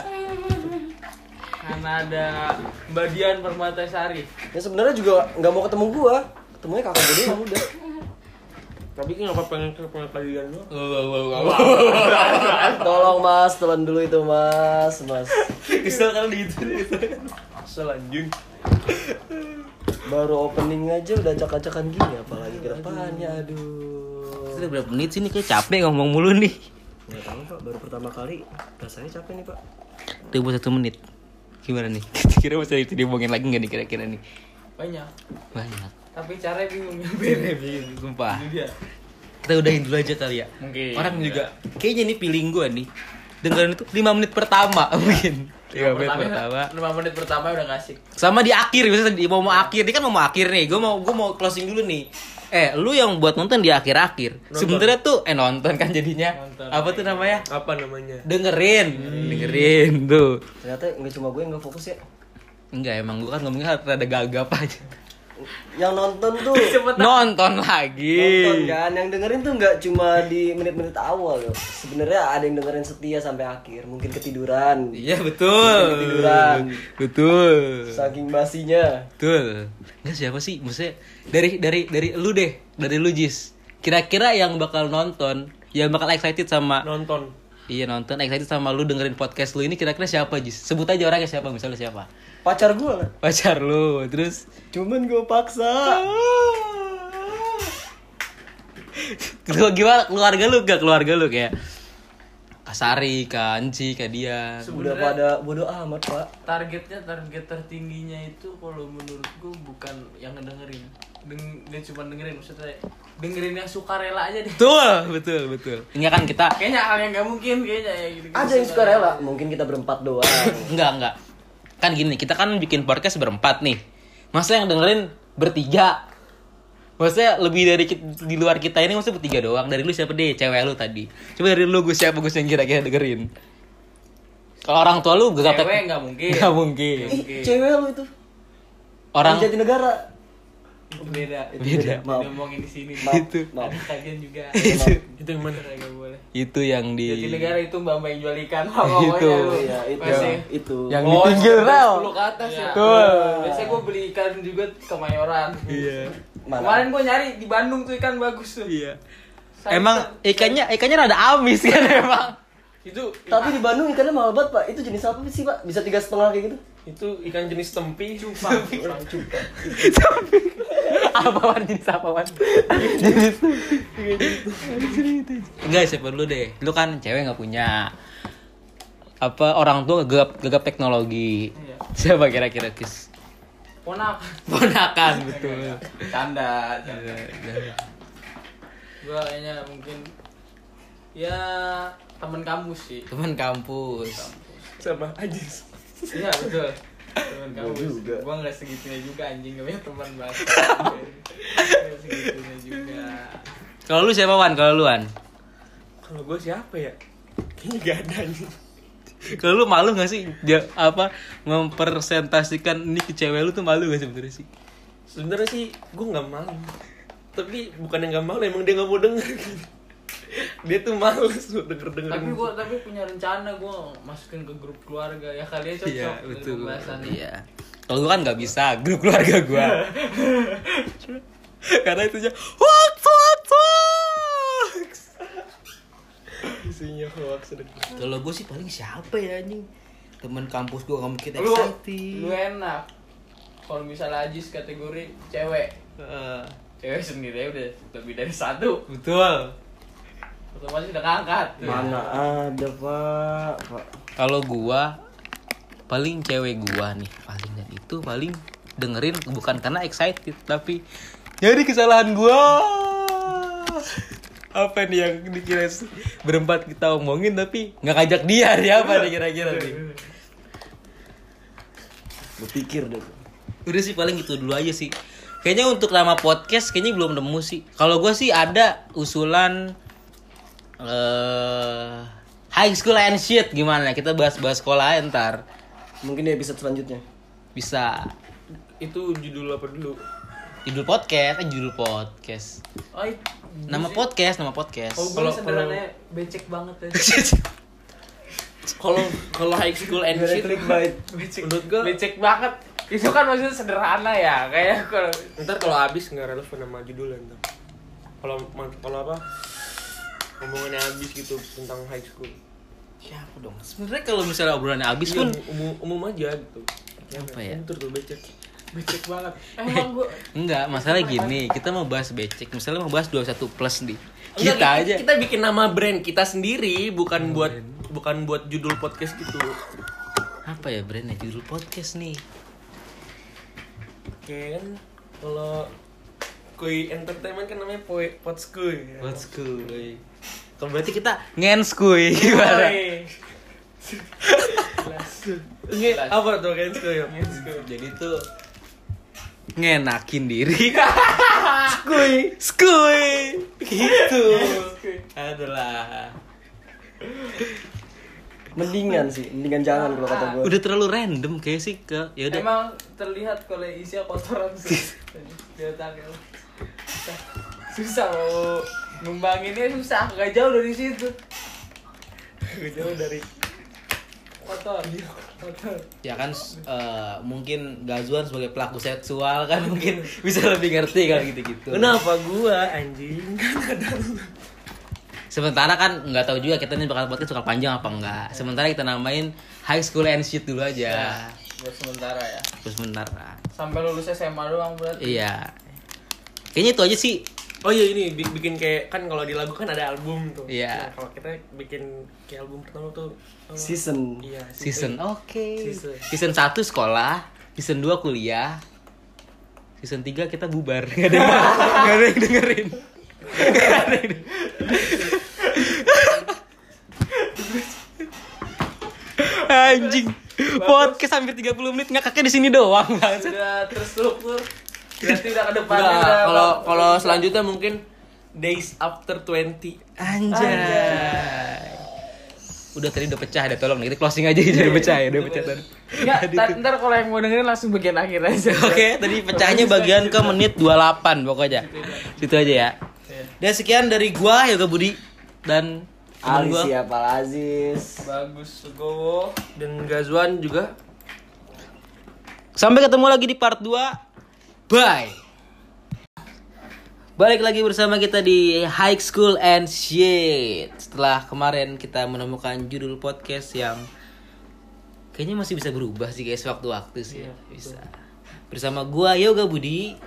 S4: Karena ada Mbak Dian Permatasari.
S1: ya sebenarnya juga nggak mau ketemu gua ketemunya kakak gue doang udah
S3: Tapi kenapa pengen ke pengadilan
S2: wow.
S1: tolong mas telan dulu itu mas mas
S2: Kesel kan gitu.
S3: Asal anjing.
S1: baru opening aja udah acak-acakan gini apalagi ke depannya aduh
S2: Sudah berapa menit sih nih kayak capek ngomong mulu nih.
S1: nggak tahu pak baru pertama kali rasanya capek nih pak
S2: Tunggu satu menit. Gimana nih? Kira masa itu diomongin lagi nggak nih kira-kira nih?
S4: Banyak.
S2: Banyak.
S4: Tapi caranya bingung nyampe.
S2: Sumpah.
S4: Itu dia.
S2: Kita udahin dulu aja kali ya.
S4: Mungkin.
S2: Orang juga kayaknya nih feeling gue nih. Dengerin itu 5 menit pertama mungkin. 5 menit pertama.
S4: 5 menit pertama udah ngasih.
S2: Sama di akhir biasanya di mau mau akhir. Dia kan mau mau akhir nih. Gue mau gue mau closing dulu nih. Eh, lu yang buat nonton di akhir-akhir. Sebenarnya tuh eh nonton kan jadinya.
S4: Nonton.
S2: Apa tuh namanya?
S3: Apa namanya?
S2: Dengerin. Dengerin tuh.
S1: ternyata nggak cuma gue yang nggak fokus ya
S2: Enggak emang gue kan ngomongnya rada gagap aja.
S1: Yang nonton tuh
S2: Nonton lagi.
S1: nonton kan yang dengerin tuh nggak cuma di menit-menit awal loh sebenarnya ada yang dengerin setia sampai akhir mungkin ketiduran
S2: Iya betul.
S1: Ketiduran.
S2: Betul.
S1: saking basinya
S2: Betul. Enggak siapa sih? Maksudnya dari dari dari lu deh, dari lu Jis. Kira-kira yang bakal nonton, yang bakal excited sama
S3: Nonton.
S2: iya nonton excited sama lu dengerin podcast lu ini kira-kira siapa Jis? Sebut aja orangnya siapa, misalnya siapa?
S1: Pacar gue lah
S2: Pacar lu, terus
S1: cuman gue paksa
S2: lu gimana keluarga lu gak keluarga lu kayak Kasari, Kanci, kayak dia.
S1: udah pada bodoh amat pak
S4: Targetnya target tertingginya itu kalau menurut gue bukan yang ngedengerin. Deng dia cuma dengerin maksudnya dengerin yang sukarela aja deh.
S2: Betul, betul, betul. Ini kan kita
S4: Kayaknya hal yang gak mungkin kayaknya ya gitu.
S1: ada yang suka rela mungkin kita berempat doang
S2: enggak, enggak. Kan gini, kita kan bikin podcast berempat nih. Masa yang dengerin bertiga? Maksudnya lebih dari di luar kita ini maksudnya bertiga doang. Dari lu siapa deh? Cewek lu tadi. Coba dari lu gue siapa gue yang kira-kira dengerin. Kalau orang tua lu gak
S4: Cewek nggak mungkin.
S2: Gak mungkin.
S1: ih cewek lu itu
S2: Orang
S1: jadi negara
S4: Itu beda.
S1: Itu
S2: Beda.
S1: maaf
S4: Ngomongin di sini.
S1: maaf
S2: Itu.
S1: maaf
S4: Ada kajian juga.
S3: Itu yang mana?
S2: Itu yang di
S4: Jadi negara itu mbak mbak yang jual ikan pokoknya
S2: Itu.
S1: iya itu
S4: Masih.
S1: itu
S2: yang
S4: Oh,
S2: di pinggir rel.
S4: 10 ke atas ya.
S2: Betul.
S4: Biasanya gue beli ikan juga ke Mayoran.
S2: Iya.
S1: Mana?
S4: Kemarin gue nyari di Bandung tuh ikan bagus tuh.
S2: Iya.
S4: Saya
S2: Emang ikannya ikannya rada amis kan emang.
S4: Itu
S1: tapi di Bandung ikannya mahal banget pak itu jenis apa sih pak bisa tiga setengah kayak gitu
S3: Itu ikan jenis tempi.
S4: cupang.
S2: apa wan jenis apa wan? jenis Enggak siapa dulu deh. Lu kan cewek nggak punya apa orang tua gegap gegap teknologi.
S4: Iya.
S2: Siapa kira-kira kis?
S4: Ponak.
S2: Ponakan betul.
S4: Canda.
S2: Iya,
S4: Gue kayaknya mungkin ya temen kampus sih.
S2: Teman kampus.
S3: Sama Ajis.
S4: Iya betul. Temen kampus.
S1: juga.
S4: Gue nggak segitunya juga anjing gak punya teman banget. Nggak segitunya juga.
S2: Kalau lu siapa wan? Kalau lu wan?
S3: Kalau gue siapa ya? Kayaknya gak ada.
S2: Kalau lu malu gak sih ja, apa mempresentasikan ini ke cewek lu tuh malu gak sebenarnya sih?
S3: Sebenarnya sih gue nggak malu. Tapi bukan yang nggak malu, emang dia nggak mau denger. Dia tuh males tuh denger dengerin
S4: tapi gua tapi punya rencana gua masukin ke grup keluarga ya kali aja cocok
S2: Iya, betul.
S4: pembahasannya.
S2: Iya. Kalau gua kan nggak bisa grup keluarga gua. Karena itu aja hoax hoax hoax.
S3: isinya hoax.
S2: Kalau gua sih paling siapa ya anjing? Temen kampus gua nggak mungkin
S4: lu
S2: excited.
S4: lu enak kalau misalnya Ajis kategori cewek
S2: Eh,
S4: cewek sendiri udah lebih dari satu
S2: betul.
S4: Otomatis udah ngangkat.
S1: Mana ada pak, pak.
S2: Kalau gua paling cewek gua nih paling dan itu paling dengerin bukan karena excited tapi jadi kesalahan gua. Apa nih yang dikira berempat kita omongin tapi nggak ngajak dia nih apa nih kira-kira nih?
S1: Gue pikir deh.
S2: udah sih paling gitu dulu aja sih. Kayaknya untuk nama podcast kayaknya belum nemu sih. Kalau gua sih ada usulan eh high school and shit gimana? Kita bahas-bahas sekolah aja ntar.
S1: Mungkin di episode selanjutnya.
S2: bisa.
S3: Itu judul apa dulu?
S2: Judul podcast eh judul podcast.
S4: Oh, i-
S2: nama podcast nama podcast.
S4: Kalau gue
S3: Kalau-
S4: sederhananya becek banget ya.
S3: Kalau kalau high school and shit.
S4: becek.
S3: Menurut gua-
S4: becek banget. Itu kan maksudnya sederhana ya kayak kalau
S3: ntar kalau habis nggak relevan sama judulnya ntar. Kalau kalau apa ngomongannya habis gitu tentang high school.
S2: Siapa dong? Sebenarnya kalau misalnya obrolannya habis
S3: Iya,
S2: pun
S3: umum umum aja gitu.
S2: Apa ya?
S3: Bentur tuh becek.
S4: Becek banget. Emang gue
S2: enggak masalah gini kita mau bahas becek. Misalnya mau bahas 21 plus nih.
S3: Enggak,
S2: kita aja.
S3: kita bikin nama brand kita sendiri bukan buat bukan buat judul podcast gitu.
S2: Apa ya brandnya? Judul podcast nih.
S3: Kayak kan kalau Kui Entertainment kan namanya Poe Potskuy ya.
S2: Kalau berarti kita ngenskuy gimana
S3: Nge- apa tuh kan Skuy?
S2: jadi tuh ngenakin diri. Skuy skuy. Gitu. Adalah
S1: Mendingan sih, mendingan jangan kalau kata gue.
S2: udah terlalu random kayak sih ke ya udah.
S4: Emang terlihat kalau isinya kotoran sih. Di otaknya susah susah mau ngumbanginnya susah gak jauh dari situ
S3: Gue jauh dari
S4: kotor kotor
S2: ya kan eh, mungkin Gazuan sebagai pelaku seksual kan mungkin bisa lebih ngerti kalau gitu-gitu.
S3: Kenapa gua anjing? Kan ada.
S2: Sementara kan nggak tahu juga kita ini bakal podcast bakal panjang apa enggak. Sementara kita namain high school and shit dulu aja.
S4: ya buat sementara ya
S2: Terus sementara.
S4: sampai lulus SMA doang berarti
S2: Iya. Kayaknya itu aja sih.
S3: Oh iya ini bi- bikin kayak kan kalau di lagu kan ada album tuh.
S2: Iya.
S3: Nah, kalau kita bikin kayak album pertama tuh apa?
S1: Season.
S3: Iya,
S2: Season Oke.
S3: Season.
S2: Season 1 sekolah, season 2 kuliah. Season 3 kita bubar. Gak ada yang, ada yang dengerin. Nggak ada yang dengerin. Anjing. Podcast hampir 30 menit ngakaknya di sini doang banget.
S4: sudah terstruktur berarti udah ke depannya
S3: Enggak,
S4: udah
S3: kalau kalau selanjutnya mungkin Days After 20.
S2: Anjay. Udah tadi udah pecah, udah tolong kita closing aja jadi pecah ya, udah pecah tadi.
S4: Nggak, ta- ntar kalau yang mau dengerin langsung bagian akhir aja
S2: Oke, tadi pecahnya bagian ke menit 28 pokoknya. Situ aja ya. Dan sekian dari gua Yoga Budi dan
S1: Ali
S2: gua.
S1: siapa Aziz.
S4: bagus Sugowo
S3: Dan Gazuan juga
S2: Sampai ketemu lagi di part 2. Bye. Balik lagi bersama kita di High School and Shit. Setelah kemarin kita menemukan judul podcast yang kayaknya masih bisa berubah sih guys waktu-waktu sih. bisa. Bersama gua Yoga Budi.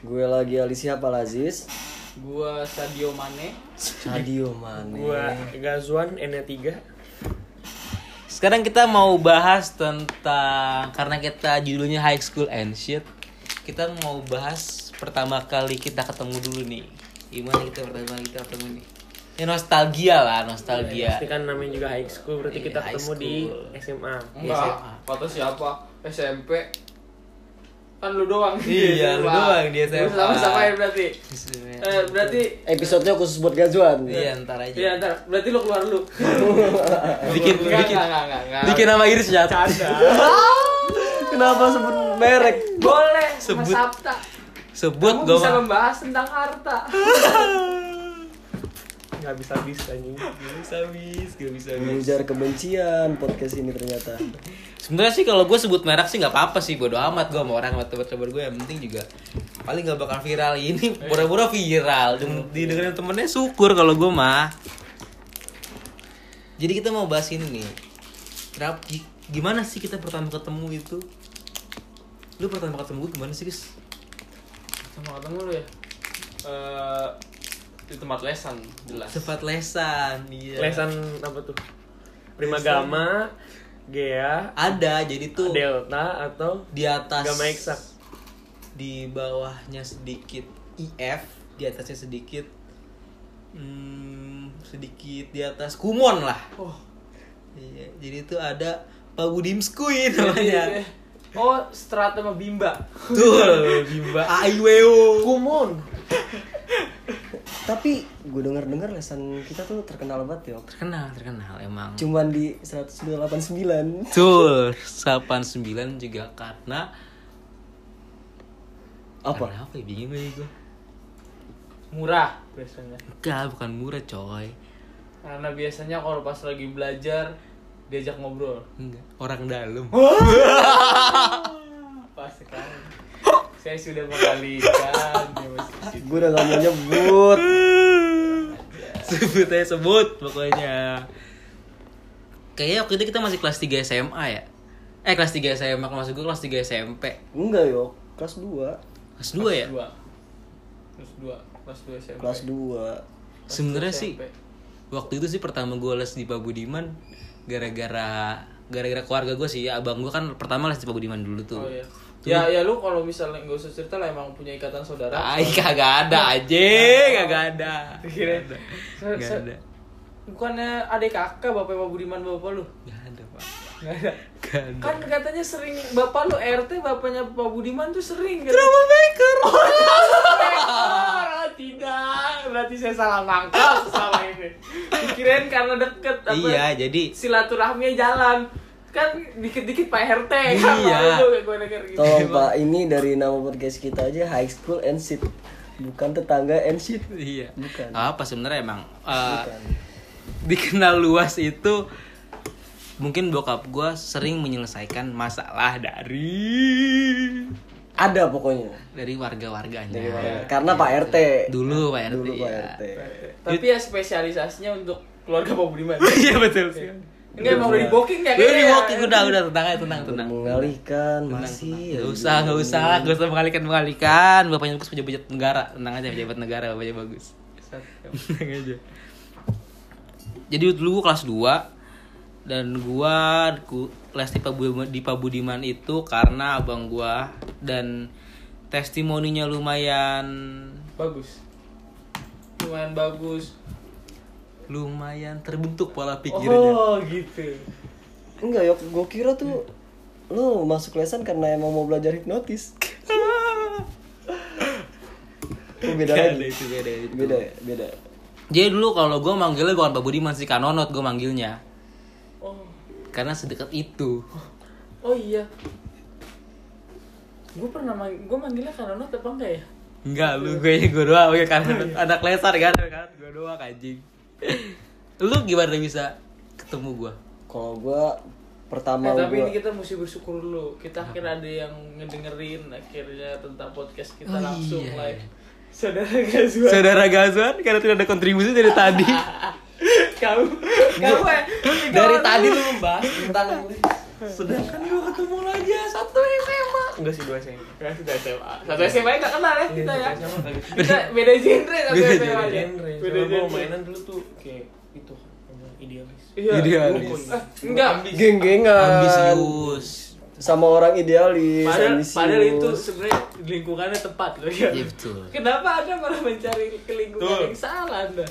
S1: Gue lagi Ali siapa Aziz.
S4: gua Sadio Mane
S1: Sadio Mane.
S3: gua Gazuan N3.
S2: Sekarang kita mau bahas tentang karena kita judulnya High School and Shit. Kita mau bahas pertama kali kita ketemu dulu nih. Gimana kita pertama kali kita ketemu nih? Ya nostalgia lah, nostalgia.
S3: Pasti kan namanya juga high school berarti
S2: Iya,
S3: kita ketemu di. SMA.
S4: enggak kata siapa SMP kan lu doang
S2: Iya, lu doang di SMA.
S4: sama sama ya berarti eh, berarti
S1: Episodenya khusus buat Gazuan.
S2: Iya, ntar aja.
S4: Iya, ntar berarti lu keluar lu.
S2: Bikin bikin
S4: enggak, enggak, enggak, enggak.
S2: bikin nama Iris ya.
S1: Kenapa sebut merek?
S4: Boleh,
S2: Sebut.
S4: Mas Sabta.
S2: Sebut
S4: Kamu
S2: gua
S4: bisa membahas tentang harta.
S3: nggak bisa habis anjing
S2: Gak bisa habis, gak bisa habis.
S1: mengujar kebencian podcast ini ternyata
S2: Sebenarnya sih kalau gue sebut merek sih nggak apa-apa sih bodo amat gue sama orang sama teman-teman gue yang penting juga paling nggak bakal viral ini pura-pura viral didengerin temennya syukur kalau gue mah jadi kita mau bahas ini nih Kenapa, gi- gimana sih kita pertama ketemu itu lu pertama ketemu gue gimana sih guys
S4: Sama ketemu lu ya. Eh di tempat lesan jelas.
S2: sempat lesan iya
S3: lesan apa tuh primagama gea
S2: ada jadi tuh
S3: delta atau
S2: di atas
S3: Gamma eksak.
S2: di bawahnya sedikit IF di atasnya sedikit hmm, sedikit di atas kumon lah
S4: Oh.
S2: iya, jadi itu ada Pak Budimskui
S4: Jadi,
S2: namanya
S4: oh, strata sama Bimba.
S2: tuh Bimba. AIWO
S3: kumon
S1: tapi gue denger dengar lesan kita tuh terkenal banget ya
S2: terkenal terkenal emang.
S1: Cuman di 189
S2: Betul 89 juga karena
S1: apa?
S2: Karena apa ya bingung gue
S4: Murah biasanya.
S2: enggak bukan murah coy.
S4: Karena biasanya kalau pas lagi belajar diajak ngobrol.
S2: enggak. Orang dalam.
S4: Pas sekali. Saya sudah mengalihkan.
S1: Gue udah gak mau nyebut.
S2: Sebut aja sebut pokoknya. Kayaknya waktu itu kita masih kelas 3 SMA ya? Eh kelas 3 SMA maksud gue kelas 3 SMP
S1: enggak yo. Kelas 2
S2: kelas 2 ya.
S4: Kelas dua. Kelas dua. SMP.
S1: kelas 2
S2: sebenarnya sih waktu itu sih pertama gue les di Pak Budiman gara-gara gara-gara keluarga gue sih abang gue kan pertama les di Pak Budiman dulu tuh
S4: Oh iya. Ya ya lu kalau misalnya nggak usah cerita lah emang punya ikatan saudara.
S2: Ay, kagak ada aja, kagak ada.
S4: Kirain.
S2: Gak ada. Gak ada.
S4: Bukannya adik kakak bapak Pak Budiman bapak lu?
S2: Gak ada, Pak.
S4: Nggak ada.
S2: Gak ada.
S4: Kan katanya sering bapak lu RT bapaknya Pak Budiman tuh sering kan.
S2: Troublemaker.
S4: Oh, tidak, berarti saya salah nangkap salah ini. Kirain karena deket apa?
S2: Iya, jadi
S4: silaturahminya jalan. Kan dikit-dikit Pak RT kan.
S2: Iya.
S4: Gue denger gitu.
S1: tolong pak ini dari nama podcast kita aja high school and shit bukan tetangga and shit
S2: iya.
S1: Bukan.
S2: Apa sebenarnya emang uh,
S1: Bukan.
S2: dikenal luas itu mungkin bokap gue sering menyelesaikan masalah dari
S1: ada pokoknya
S2: dari warga-warganya.
S1: Dari mana? karena pak rt
S2: Dulu Pak RT.
S1: dulu pak
S2: iya.
S1: rt
S4: Tapi ya spesialisasinya untuk keluarga Pak Budiman.
S2: Iya betul sih.
S4: Enggak emang udah di booking ya
S2: Udah
S4: kayaknya
S2: di
S4: ya.
S2: walking udah udah tenang aja tenang tenang.
S1: mengalihkan masih
S2: tenang. Nggak usah, nggak usah, nggak usah mengalihkan mengalihkan. Bapaknya bagus pejabat negara, tenang aja pejabat negara, bapaknya bagus. Tenang aja. Jadi dulu gua kelas 2 dan gua ku- les di Pabu- di Pabudiman itu karena abang gua dan testimoninya lumayan
S4: Bagus. Lumayan bagus.
S2: lumayan terbentuk pola pikirnya.
S4: Oh, gitu.
S1: enggak ya gue kira tuh lu masuk lesan karena emang mau belajar hipnotis oh, beda
S2: ada
S1: lagi
S2: itu, beda itu.
S1: beda beda
S2: Jadi dulu kalau gue manggilnya bukan Pak Budiman sih Kanonot gue manggilnya
S4: Oh.
S2: karena sedekat itu.
S4: Oh iya. Gue pernah mang gue manggilnya karena apa enggak ya?
S2: Enggak, lu gue gue doang ya kan anak lesar kan kan gue doang anjing. lu gimana bisa ketemu gua?
S1: kalau gue pertama
S4: Eh, tapi
S1: gue
S4: ini kita mesti bersyukur dulu. Kita akhirnya ada yang ngedengerin akhirnya tentang podcast kita
S2: Oh,
S4: langsung
S2: iya.
S4: live. Saudara Gazwan.
S2: Saudara Gazwan karena tidak ada kontribusi dari tadi.
S4: kamu kamu eh,
S2: dari tadi lu membahas tentang sedangkan gua ketemu lagi satu SMA.
S3: enggak sih dua SMP
S4: Enggak kita SMA. Satu SMA nggak kenal ya kita ya.
S3: Iya, SMA kali.
S4: Kita beda genre satu
S2: Beda
S4: SMA
S2: genre.
S4: aja.
S3: genre
S4: Beda
S3: gua
S4: genre.
S3: mainan dulu tuh kayak itu idealis
S4: Iya.
S2: Idealis.
S4: Eh, enggak.
S1: geng-gengan
S2: Ambisius.
S1: sama orang idealis
S4: Padahal,
S1: ambisius.
S4: padahal itu sebenarnya lingkungannya tepat loh ya.
S2: Iya betul.
S4: Kenapa anda malah mencari ke lingkungan yang salah anda?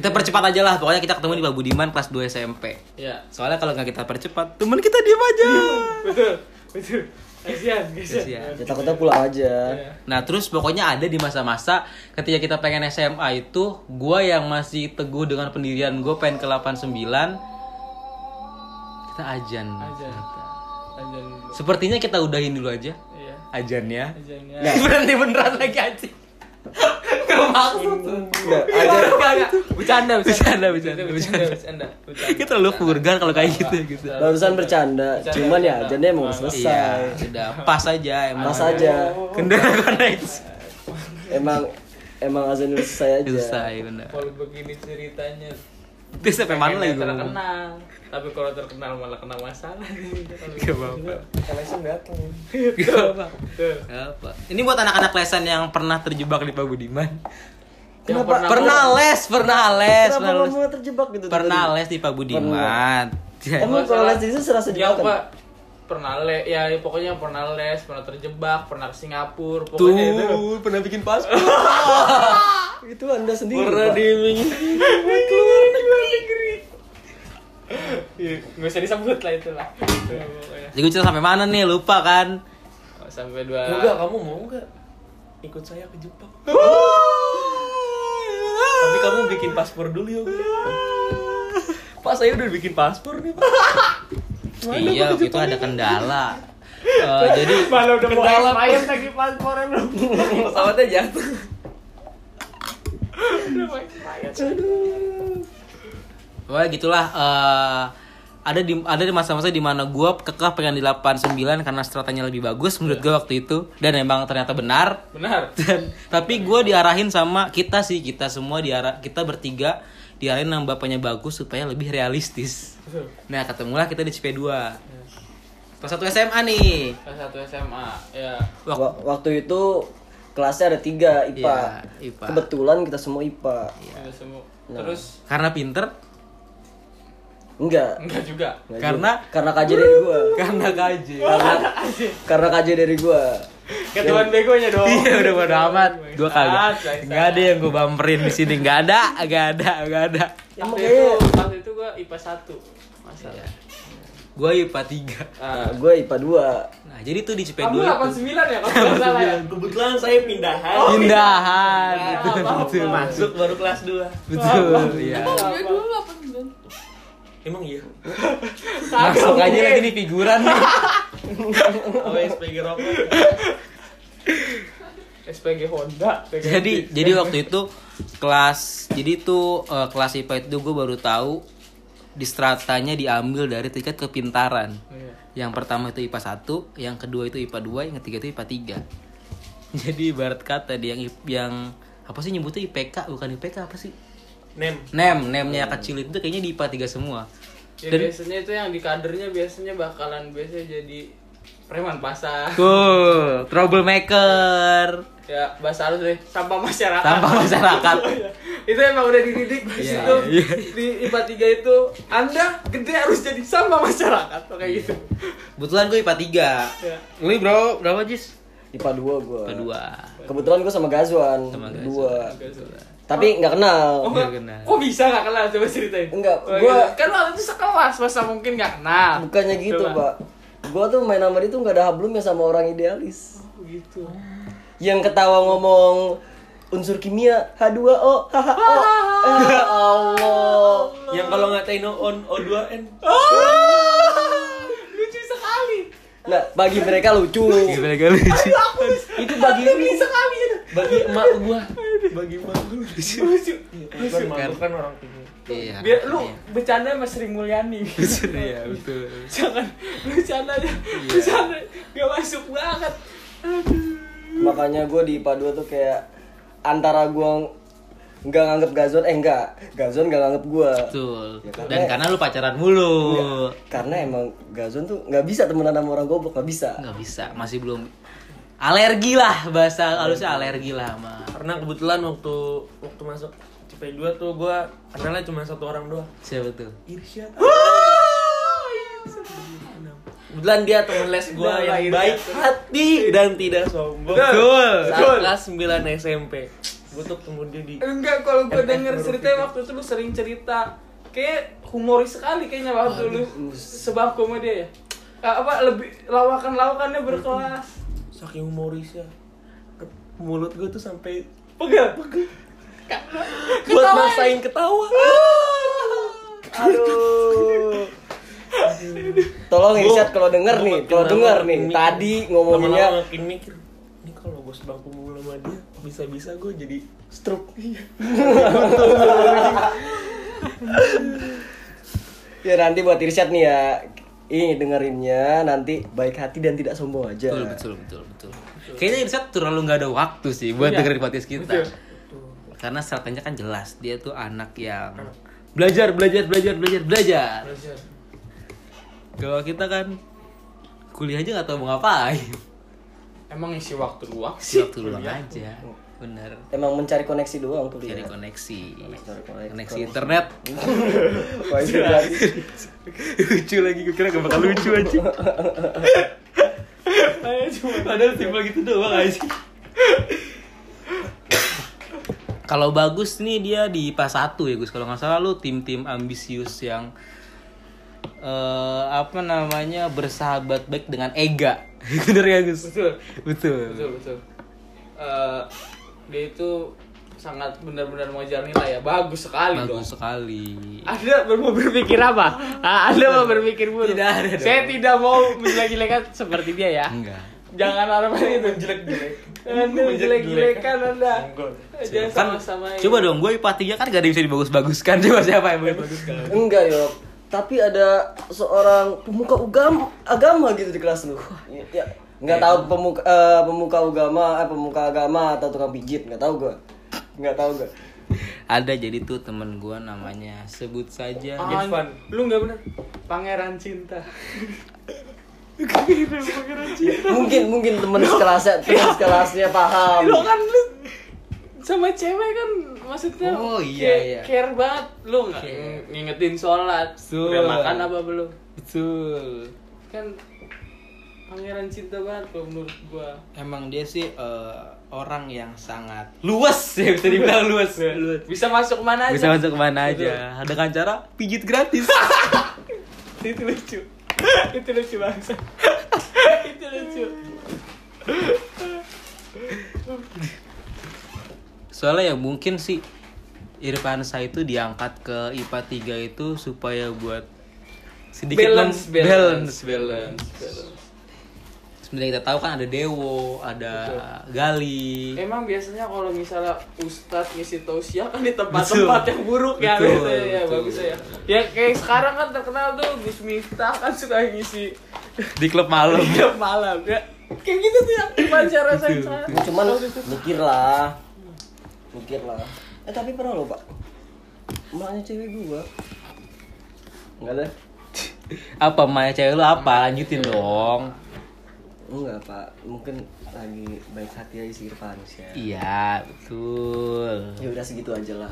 S2: Kita percepat aja lah, pokoknya kita ketemu di Pak Budiman kelas 2 SMP.
S4: Ya.
S2: Soalnya kalau nggak kita percepat, teman kita diem aja.
S4: Betul. Betul. Kasihan, kasihan.
S2: Kasihan.
S1: ya takutnya pulang aja
S4: Iya.
S2: Nah terus pokoknya ada di masa-masa ketika kita pengen SMA itu Gue yang masih teguh dengan pendirian gue pengen ke 89 Kita ajan
S4: Ajan. Ajan.
S2: Sepertinya kita udahin dulu aja
S4: Iya.
S2: Ajannya
S4: Ajannya.
S2: Berhenti beneran lagi anjing Gak
S1: Enggak, ada
S4: Bercanda,
S2: Bercanda, bercanda, bercanda.
S4: bercanda.
S2: Kita lu vulgar kalau kayak gitu gitu.
S1: barusan bercanda, cuman ya ajannya emang udah
S2: Iya,
S1: selesai.
S2: udah pas aja emang.
S1: Pas aja.
S2: Kendala connect.
S1: Emang emang azan selesai aja.
S2: Selesai benar.
S4: Kalau begini ceritanya
S2: Itu sampai mana lagi ngomong?
S4: terkenal. Tapi kalau terkenal malah kena masalah.
S2: Gak apa-apa.
S3: LSM datang.
S2: Gak apa-apa. Gak apa. Ini buat anak-anak lesan yang pernah terjebak di Pak Budiman.
S4: Yang
S1: Kenapa?
S2: Pernah les, pernah les, pernah les.
S1: mau terjebak gitu?
S2: Pernah
S1: tadi?
S2: les di Pak Budiman.
S1: Emang kalau les itu serasa
S4: Yang
S1: jebakan?
S4: pak pernah les ya pokoknya pernah les pernah terjebak pernah ke Singapura
S2: Tuh,
S4: pokoknya itu
S2: pernah bikin paspor.
S1: Itu anda sendiri.
S3: Pernah
S1: Pak.
S3: diiming
S4: Iya, nggak usah disebut lah itu lah pokoknya
S2: Jadi gue cerita sampai mana nih? Lupa kan?
S4: sampai dua
S3: Enggak, kamu mau enggak ikut saya ke Jepang? Tapi kamu bikin paspor dulu ya. Pak saya udah bikin paspor nih, Pak.
S2: iya, waktu itu ada kendala. Eh, jadi
S4: malah udah mau expired lagi paspornya belum
S3: Pesawatnya jatuh.
S4: udah mau expired
S2: Wah gitulah eh, ada di ada di masa-masa di mana gue kekeh pengen di 89 karena stratanya lebih bagus menurut gue waktu itu. Dan emang ternyata benar.
S4: Benar.
S2: Dan tapi gue diarahin sama kita sih kita semua diarah kita bertiga diarahin sama bapaknya bagus supaya lebih realistis. Nah ketemulah kita di CP2 kelas satu SMA nih.
S4: Kelas satu SMA ya
S2: Wak-
S1: Wa- Waktu itu kelasnya ada tiga IPA.
S2: Iya, IPA.
S1: Kebetulan kita semua IPA.
S4: ya, semua. Terus?
S2: Karena pinter
S1: Enggak.
S4: enggak juga
S1: Enggak
S2: Karena?
S1: juga. karena KJ dari gua.
S2: karena kaji
S1: karena karena KJ dari gua.
S4: ketuan begonya dong
S2: Iya udah bodo amat. Gue kagak.
S4: Bangsat,
S2: Nggak ada yang gue bumperin di sini. Nggak ada, nggak ada, nggak ada.
S1: Emang
S4: waktu itu waktu itu gua IPA 1 masalah
S2: Gue IPA 3
S1: nah, gua IPA 2.
S2: Nah jadi tuh di CP2
S4: kamu
S2: itu
S4: 89 ya kalau nggak salah ya
S3: Kebetulan saya pindahan.
S2: pindahan.
S4: Nah,
S2: Betul,
S3: Masuk baru kelas 2.
S2: betul. Iya.
S5: Oh, dia dulu 89.
S3: Emang iya.
S2: Masuk aja lagi nih figuran nih.
S3: Apa SPG rokok?
S4: SPG Honda
S2: jadi jadi waktu itu kelas jadi tuh eh, kelas IPA itu gue baru tahu di stratanya diambil dari tingkat kepintaran.
S4: Iya.
S2: Yang pertama itu IPA 1, yang kedua itu IPA 2, yang ketiga itu IPA 3. Jadi ibarat kata dia yang yang apa sih nyebutnya IPK bukan IPK apa sih?
S3: Nem.
S2: Nem, nemnya kecil itu kayaknya di IPA 3 semua.
S4: Ya, biasanya itu yang di kadernya biasanya bakalan biasanya jadi preman pasar.
S2: Cool, troublemaker.
S4: Ya bahasa halus deh, sampah masyarakat.
S2: Sampah masyarakat.
S4: itu emang udah dididik di
S2: Iya,
S4: situ.
S2: iya.
S4: Di IPA 3 itu Anda gede harus jadi sampah masyarakat kayak gitu.
S2: Kebetulan gue IPA 3.
S4: Ya.
S2: Lu bro, berapa Jis?
S1: IPA 2 gua.
S2: IPA 2.
S1: Kebetulan gua sama Gazwan.
S2: Sama
S1: Dua.
S2: Gazwan.
S1: Tapi nggak kenal.
S4: Oh, enggak.
S2: kenal.
S4: Kok bisa gak kenal? Coba ceritain.
S1: Enggak,
S4: Oh,
S1: gua-
S4: gitu. kan waktu itu sekelas, masa mungkin gak kenal.
S1: Bukannya gitu,
S4: Coba.
S1: Pak. Gua tuh main sama dia tuh nggak ada hablumnya sama orang idealis.
S4: Oh, gitu.
S1: Yang ketawa ngomong unsur kimia H2O HHO. Eh, Allah.
S3: Yang kalau ngatain on O2N.
S4: Lucu sekali.
S1: Nah, bagi mereka lucu.
S2: Mereka lucu.
S1: Itu bagi
S4: Lucu.
S3: Bagi emak gua. Bagi emak gua lucu.
S4: Lucu.
S3: Kan emak gua kan orang tinggi.
S2: Iya.
S4: Biar lu bercanda sama Sri Mulyani.
S2: Iya, betul.
S4: Jangan bercanda aja. Bercanda gak masuk banget.
S1: Makanya gue di IPA 2 tuh kayak antara gue nggak nganggep Gazon eh enggak Gazon nggak nganggep gue
S2: Betul.
S1: Ya, karena-
S2: Dan karena lu pacaran mulu.
S1: karena emang Gazon tuh nggak bisa temenan sama orang goblok nggak bisa
S2: Nggak bisa, masih belum alergi lah bahasa halusnya alergi lah sama
S3: Karena kebetulan waktu waktu masuk CP2 tuh gua kenalnya cuma satu orang doang.
S2: siapa tuh?
S3: Irsyad. Kebetulan dia temen les gua
S4: Nah,
S3: yang baik hati dan tidak sombong.
S2: Betul.
S3: Saat kelas 9 SMP. Tuh ketemu dia di
S4: Enggak, kalau gue denger ceritanya waktu itu lu sering cerita. Kayak humoris sekali kayaknya waktu lu. Sebab sama dia ya. Ah, Apa, lebih lawakan-lawakannya berkelas.
S3: Saking humorisnya. Ke- Mulut gua tuh sampai
S4: Pegel
S3: buat maksain ketawa.
S1: aduh. Tolong Irsyad kalau denger nih kalau denger nih tadi ngomonginnya
S3: Lama-lama makin mikir. ini kalau gue sebangku mulu sama dia bisa-bisa gue jadi
S1: Stroke. ya nanti buat Irsyad nih ya. Ini dengerinnya nanti baik hati dan tidak sombong aja.
S2: Betul, betul, betul, betul. Kayaknya Irsyad terlalu nggak ada waktu sih buat
S4: Iya.
S2: dengerin podcast kita.
S4: Betul.
S2: Karena stratenya kan jelas, dia tuh anak yang belajar, belajar, belajar, belajar, belajar. Kalau kita kan kuliah aja nggak tahu mau ngapain.
S4: Emang isi waktu luang
S2: Si
S4: sih.
S2: waktu luang aja. Bener.
S1: Emang mencari koneksi doang tuh
S2: Cari
S1: dia.
S2: koneksi.
S1: Cari koneksi.
S2: Koneksi internet.
S1: Wah, itu berarti.
S2: lucu lagi, gue kira gak bakal lucu aja. Padahal simpel gitu doang aja. Kalau bagus nih dia di pas 1 ya Gus. Kalau nggak salah lu tim-tim ambisius yang eh apa namanya bersahabat baik dengan Ega. Bener ya Gus?
S4: Betul.
S2: Betul.
S4: Betul, betul. Eh, dia itu sangat benar-benar mengejar nilai ya. Bagus sekali dong.
S2: Bagus sekali.
S4: Anda mau berpikir apa? Ah, Anda mau berpikir buruk?
S2: Tidak ada dong.
S4: Saya tidak mau menjelek-jelekan seperti dia ya.
S2: Enggak.
S4: Jangan harapan itu jelek-jelek. Anda menjelek-jelekan Anda. Jangan
S2: Kan
S4: sama-sama.
S2: coba dong gue IPA 3 kan gak ada yang bisa dibagus-baguskan. Coba siapa yang boleh baguskan?
S1: Enggak, Yok. Tapi ada seorang pemuka agama, agama gitu di kelas lu. Ya, nggak tahu pemuka eh, pemuka agama, eh, pemuka agama atau tukang pijit, nggak tahu gua. Nggak tahu gua.
S2: Ada jadi tuh temen gue namanya sebut saja
S4: Ah,
S3: Irfan.
S4: Lu nggak bener. Pangeran cinta.
S1: Mungkin mungkin teman sekelasnya, teman sekelasnya paham.
S4: Lu kan lu sama cewek kan maksudnya
S2: Oh, iya,
S4: care,
S2: iya.
S4: care banget. Lu nggak
S2: Care.
S4: ngingetin sholat?
S2: Betul.
S4: udah makan apa belum?
S2: Betul.
S4: Kan pangeran cinta banget kalau menurut gua.
S2: Emang dia sih eh, orang yang sangat luas ya bisa dibilang luas. Luas.
S4: Bisa masuk mana aja.
S2: Bisa masuk ke mana aja. Dengan cara pijit gratis.
S4: Itu lucu. Itu lucu banget. Itu lucu
S2: soalnya ya mungkin sih Irfansa itu diangkat ke IPA 3 itu supaya buat sedikit
S4: balance
S2: mem-
S4: balance. balance balance.
S2: Sebenarnya kita tahu kan ada Dewo ada Gali.
S4: Emang biasanya kalau misalnya Ustadz ngisi tausiah kan di tempat-tempat yang buruk ya
S2: Betul,
S4: biasanya ya
S2: betul.
S4: bagus ya. Ya kayak sekarang kan terkenal tuh Gus Miftah kan suka ngisi.
S2: Di klub malam.
S4: Tiap malam ya. Kayak gitu tuh yang baca rasa
S1: Cuman mikir lah, mikir lah. Eh tapi pernah lo pak, emaknya cewek gua. Enggak ada.
S2: apa Maya cewek lu apa lanjutin dong
S1: Enggak pak, mungkin lagi baik hati aja si Irfan sih.
S2: iya betul
S1: Ya udah segitu aja lah.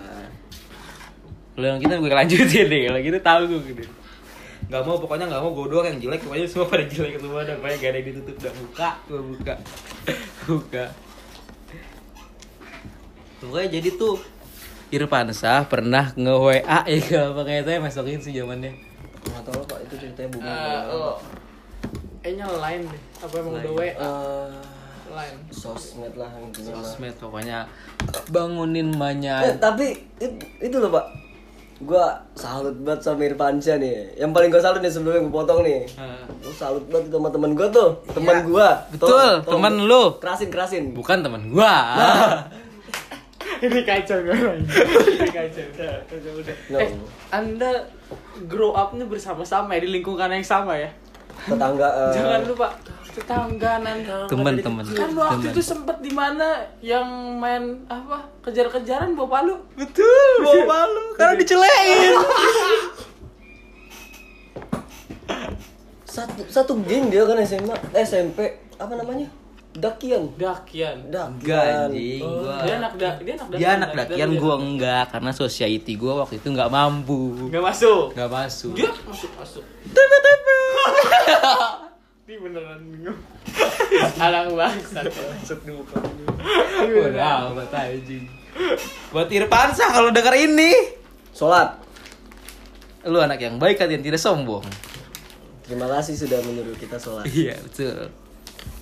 S2: Kalau yang kita gue lanjutin deh, kalau gitu tahu gue gitu. Gak mau pokoknya gak mau gue doang yang jelek, pokoknya semua pada jelek semua dan pokoknya gak ada yang ditutup udah buka, gue buka, buka. Pokoknya jadi tuh Irfansa pernah nge WA ya kalau pakai saya masukin sih zamannya.
S1: Nggak tahu pak, itu ceritanya bumi.
S4: Eh, oh. Kayaknya lain deh. Apa emang udah WA?
S1: Eh,
S4: Lain.
S1: sosmed lah intinya.
S2: Sosmed pokoknya bangunin
S1: Eh,
S2: banyak.
S1: tapi itu, itu loh pak Gua salut banget sama Irfansyah nih Yang paling gue salut nih sebelumnya gue potong nih Gue salut banget itu sama temen gue tuh Temen
S2: Iya,
S1: gua
S2: betul, temen lu.
S1: Kerasin, kerasin
S2: Bukan teman gua.
S4: Ini kacau. Ini kacau. Udah, udah, udah.
S1: No.
S4: Eh, Anda grow up-nya bersama-sama ya di lingkungan yang sama ya.
S1: Tetangga eh,
S4: Jangan lupa tetangga nanti.
S2: Teman-teman.
S4: Kan waktu itu sempet di mana yang main apa kejar-kejaran bawa palu.
S2: Betul, bawa palu karena dicelein.
S1: Satu, satu geng dia kan SMA eh, SMP Apa namanya? Dakian
S4: Dakian.
S1: Dakian
S2: anjing,
S1: Oh.
S2: gua.
S4: Dia anak da, dia anak
S2: Dia anak dakian gua enggak karena society gua waktu itu enggak mampu.
S4: Enggak masuk.
S2: Enggak masuk.
S4: Dia masuk masuk. Ini beneran bingung. Anak bangsat. Maksud dulu.
S2: Udah, amat anjing. Buat Irfansa kalau denger ini,
S1: Sholat
S2: lu anak yang baik kan yang tidak sombong.
S1: Terima kasih sudah menyuruh kita sholat
S2: Iya, betul.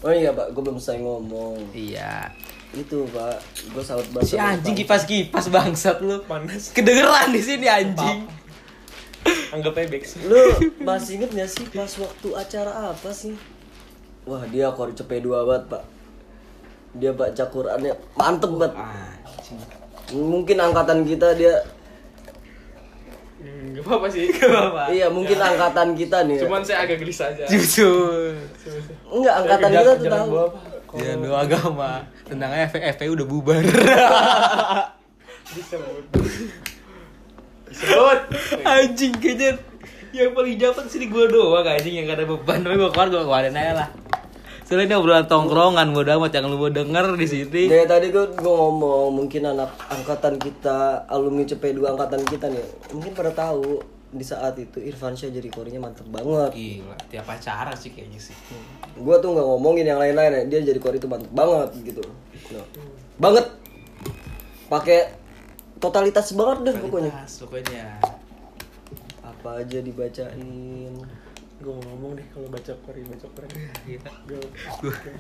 S1: Oh iya pak, gue belum selesai ngomong
S2: Iya.
S1: Itu pak, gue salut banget
S2: Si anjing
S1: Irfan.
S2: kipas-kipas bangsat lu.
S3: Panas.
S2: Kedengeran di sini anjing.
S3: Anggap aja.
S1: Lu masih inget gak sih pas waktu acara apa sih? Wah dia kor cepet dua banget pak dia baca Qurannya mantep banget mungkin angkatan kita dia
S4: Hmm, Gak apa-apa sih.
S2: Apa?
S1: iya mungkin angkatan kita nih ya.
S4: Cuman saya agak gelisah aja.
S2: Jujur.
S1: enggak angkatan kita tuh tahu
S2: Ya lu agama. Tentang FP udah bubar.
S4: Sebut.
S2: anjing kayaknya yang paling dapat sini gua doang anjing yang gak ada beban tapi gua keluar gua keluarin aja lah. Soalnya ini obrolan tongkrongan bodo amat yang lu mau denger di sini.
S1: dari tadi gue gue ngomong mungkin anak angkatan kita alumni CP2 angkatan kita nih mungkin pada tahu di saat itu Irfan Syah jadi korinya mantep banget
S2: Gila, tiap acara sih kayaknya sih.
S1: gue tuh nggak ngomongin yang lain-lain ya dia jadi kori itu mantep banget gitu Nah, banget pakai totalitas banget deh pokoknya
S2: pokoknya.
S1: apa aja dibacain
S3: Gue ngomong deh kalau baca Quran, baca Quran.
S2: Gila.
S3: Gue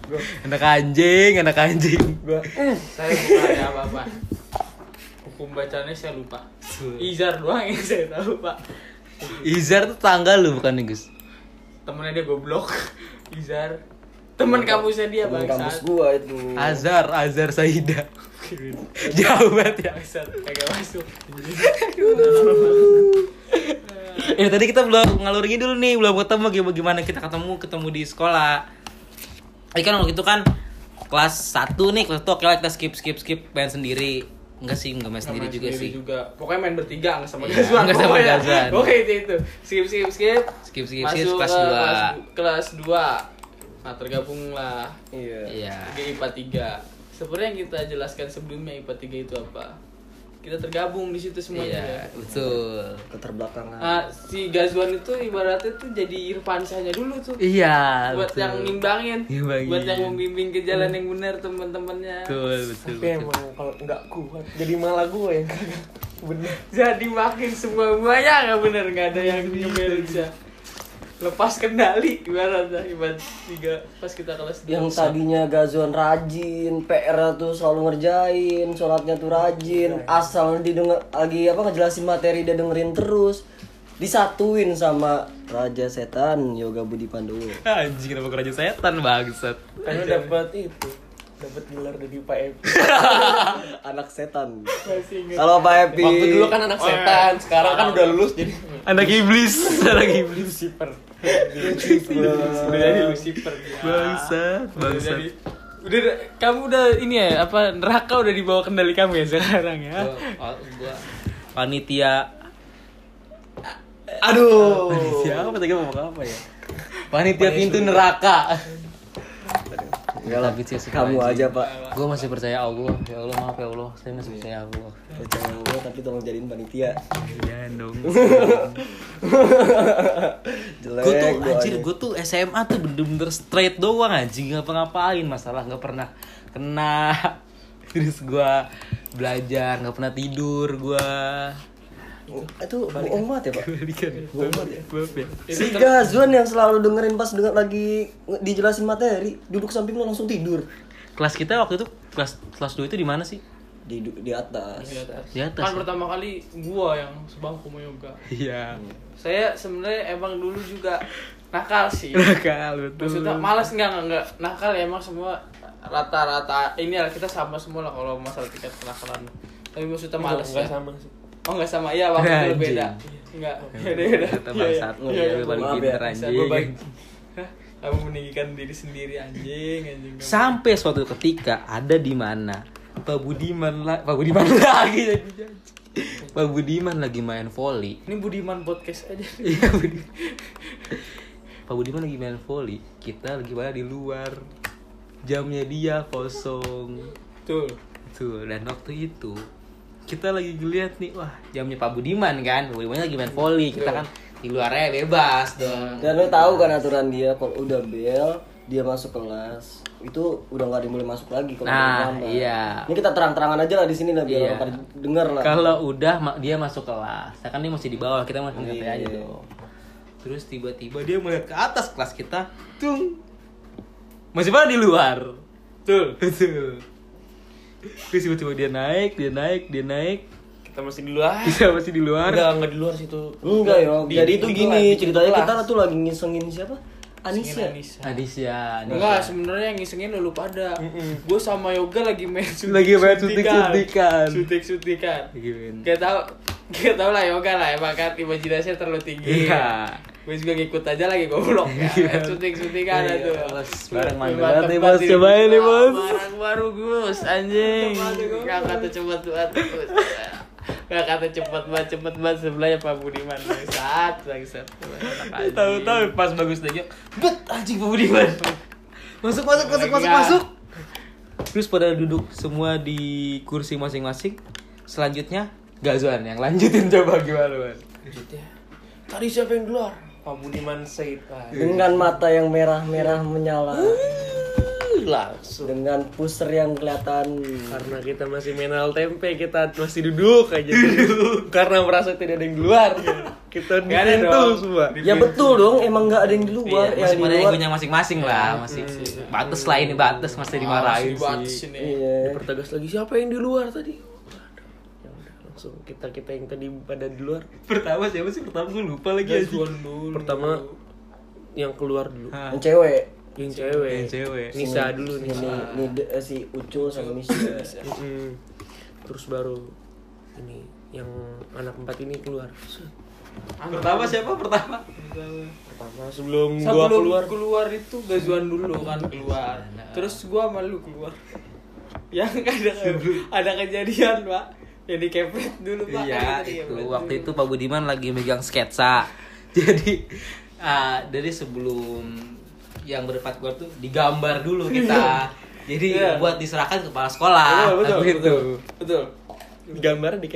S2: Gua- Anak anjing, anak anjing.
S3: gue
S4: Saya bukan ada apa-apa. Hukum bacanya saya lupa. Izar doang yang saya tahu, Pak.
S2: Izar tuh tanggal lu bukan nih Gus?
S4: Temennya dia goblok. Izar. Temen kampusnya dia
S1: temen kampus gua itu
S2: Azhar, Azhar Saida. Jauh banget ya.
S4: Bangsat, kagak masuk.
S2: Eh tadi kita belum ngalur dulu nih, belum ketemu gimana kita ketemu ketemu di sekolah. Ini kan waktu itu kan kelas 1 nih, kelas 1 oke lah kita skip skip skip main sendiri. Enggak sih, enggak main sendiri juga sih.
S4: juga. Pokoknya main bertiga nggak sama
S2: Iya,
S4: Gazwan.
S2: nggak sama. Gazwan.
S4: Oke itu itu. Skip skip skip.
S2: Skip skip skip
S4: Masuk
S2: kelas
S4: ke
S2: 2.
S4: kelas, kelas 2. Nah, tergabung lah
S1: iya
S2: Iya.
S4: ke IPA 3. Seperti yang kita jelaskan sebelumnya IPA 3 itu apa? Kita tergabung di situ semuanya.
S2: Iya,
S4: ya.
S2: betul.
S1: keterbelakangan
S4: Nah, si Gazwan itu ibaratnya tuh jadi Irfansyahnya dulu tuh.
S2: Iya,
S4: buat
S2: betul.
S4: yang nimbangin,
S2: Nimbangin.
S4: buat yang membimbing ke jalan yang benar teman-temannya.
S2: Betul, betul.
S3: tapi emang kalau nggak kuat jadi malah gue yang kagak bener.
S4: Jadi makin semua semuanya nggak bener nggak ada yang ngebelin sih. Lepas kendali ibaratnya ibarat tiga pas kita kelas dua.
S1: yang tadinya Gazon rajin, PR tuh selalu ngerjain, sholatnya tuh rajin, asal didengar lagi apa ngejelasin materi dia dengerin terus, disatuin sama Raja Setan Yoga Budi Pandowo.
S2: Anjing kenapa keraja setan bangsat.
S3: Karena dapat itu, dapat gelar dari Pak Epi.
S1: Anak setan. Kalau Pak Epi
S3: Waktu dulu kan anak setan, sekarang kan udah lulus jadi
S2: Anak iblis, anak iblis.
S3: Lucifer.
S4: udah jadi Lucifer dia.
S2: Bangsat,
S4: Udah
S2: bangsat.
S4: udah kamu udah ini ya apa neraka udah dibawa kendali kamu ya sekarang ya.
S2: Gua, gua panitia
S1: aduh.
S2: panitia apa tadi mau apa ya? Panitia pintu neraka.
S1: Enggak lah,
S2: Tapi sih,
S1: kamu
S2: anjing.
S1: aja Pak.
S2: Gue masih percaya Allah. Ya Allah maaf ya Allah, saya masih percaya Allah.
S1: Percaya gue tapi tolong jadiin panitia.
S2: Iya dong.
S1: Jelek.
S2: gue tuh anjir gue tuh SMA tuh bener-bener straight doang anjing ngapa ngapain masalah nggak pernah kena terus gue belajar nggak pernah tidur gue
S1: itu bohong banget ya Pak. Bohong banget ya.
S2: ya
S1: Si Gazwan yang selalu dengerin pas denger lagi dijelasin materi, duduk samping lo langsung tidur.
S2: kelas kita waktu itu kelas kelas 2 itu di mana sih
S1: Di di atas.
S4: Di atas.
S2: Di atas,
S4: Kan
S2: ya?
S4: pertama kali gua yang sebangku sama yoga.
S2: iya
S4: Saya sebenarnya emang dulu juga nakal sih.
S2: nakal betul
S4: Maksudnya malas enggak enggak enggak nakal ya emang semua rata-rata ini lah kita sama semua lah kalau masalah tingkat kenakalan. Tapi maksudnya malas
S3: Enggak
S4: ya.
S3: sama sih.
S4: Oh enggak sama iya waktu itu beda. Enggak. Beda beda.
S2: Kata bangsat paling
S1: Maaf ya,
S2: pinter
S1: bisa
S2: anjing.
S4: Kamu meninggikan diri sendiri anjing anjing.
S2: Sampai suatu ketika ada di mana Pak Budiman lah, Pak Budiman lagi jadi. Pak Budiman lagi main volley.
S4: Ini Budiman podcast aja.
S2: Iya Budi. Pak Budiman lagi main volley, kita lagi pada di luar. Jamnya dia kosong.
S4: Tuh.
S2: Tuh, dan waktu itu kita lagi ngeliat nih, wah jamnya Pak Budiman kan, Pak Budiman lagi main volley, kita kan di luarnya bebas dong.
S1: Dan lo tahu kan aturan dia kalau udah bel dia masuk kelas itu udah nggak dimulai masuk lagi kalau
S2: Nah, iya.
S1: Ini kita terang-terangan aja lah di sini lah biar
S2: Iya.
S1: pada denger lah.
S2: Kalau udah dia masuk kelas, kan dia masih di bawah, kita masih ngerti
S1: Iya.
S2: aja dong. Terus tiba-tiba dia melihat ke atas kelas kita, tung, masih pada di luar.
S4: Tuh.
S2: Betul. Terus tiba-tiba dia naik, dia naik, dia naik,
S3: Kita masih di luar.
S2: bisa masih di luar.
S3: Enggak, enggak di luar situ.
S1: Enggak ya.
S3: Di-
S1: Jadi
S3: di
S1: itu gini
S3: di
S1: ceritanya
S3: kelas.
S1: kita tuh lagi ngisengin siapa? Anisya.
S3: Anissa.
S2: Adisya.
S4: Enggak, sebenarnya yang ngisengin lu pada. Gue sama Yoga lagi main suntik,
S2: Lagi main suntik-suntikan.
S4: Suntik-suntikan.
S2: Gimana?
S4: Gak tau, gak tau lah Yoga lah emang kan imajinasinya terlalu tinggi.
S2: Iya.
S4: Gue juga ngikut aja lagi goblok ya. Suntik-suntikan
S2: Iya,
S4: ada tuh.
S2: bos. Barang mantap
S4: Mantap
S2: banget nih,
S4: banget
S2: bos.
S4: ini.
S2: Cobain nih, bos.
S4: Barang baru Gus, anjing. Gak kata cepet banget Gus. Gak kata cepet banget, cepet banget sebelahnya Pak Budiman. Bangsat, bangsat.
S2: Tahu-tahu pas bagus lagi. Bet anjing Pak Budiman. Masuk masuk masuk masuk masuk. Terus pada duduk semua di kursi masing-masing. Selanjutnya Gazwan yang lanjutin coba gimana, Man?
S3: Lanjutnya. Tadi siapa yang keluar? Pak Budiman Said. Ah,
S1: Dengan mata yang merah-merah menyala.
S3: langsung.
S1: Dengan pusar yang kelihatan.
S3: Karena kita masih menal tempe, kita masih duduk aja. Karena merasa tidak ada yang di luar. Kita di
S4: Nggak ada dong.
S3: semua.
S1: Ya betul dong, emang nggak ada yang di luar.
S2: Iya,
S1: yang
S2: masih pada egonya masing-masing lah, masih batas lah ini batas masih dimarahin sih.
S1: Iya.
S3: Pertegas lagi siapa yang di luar tadi? Ya langsung kita kita yang tadi pada di luar.
S2: Pertama siapa sih? Pertama gue lupa lagi
S3: Gazwan dulu. Pertama yang keluar dulu.
S1: Yang cewek.
S3: Yang cewek.
S2: Yang cewek.
S3: Nisa dulu Nisa.
S1: ini de- eh, si Ucul sama Nisa.
S3: Terus baru ini yang anak empat ini keluar.
S2: Pertama siapa? Pertama.
S3: Pertama sebelum,
S4: Sebelum
S3: gua
S4: keluar
S3: keluar
S4: keluar itu Gazuan dulu kan keluar. Terus gua malu keluar. Yang ada ada kejadian, Pak. Jadi kepret dulu, Pak.
S2: Iya,
S4: Jadi
S2: itu waktu
S4: dulu.
S2: itu Pak Budiman lagi megang sketsa. Jadi ah, dari sebelum yang berempat keluar tuh digambar dulu kita. Jadi
S3: Iya.
S2: buat diserahkan ke kepala sekolah.
S3: Betul, betul,
S2: Tapi itu.
S3: betul. Betul. Gambar di.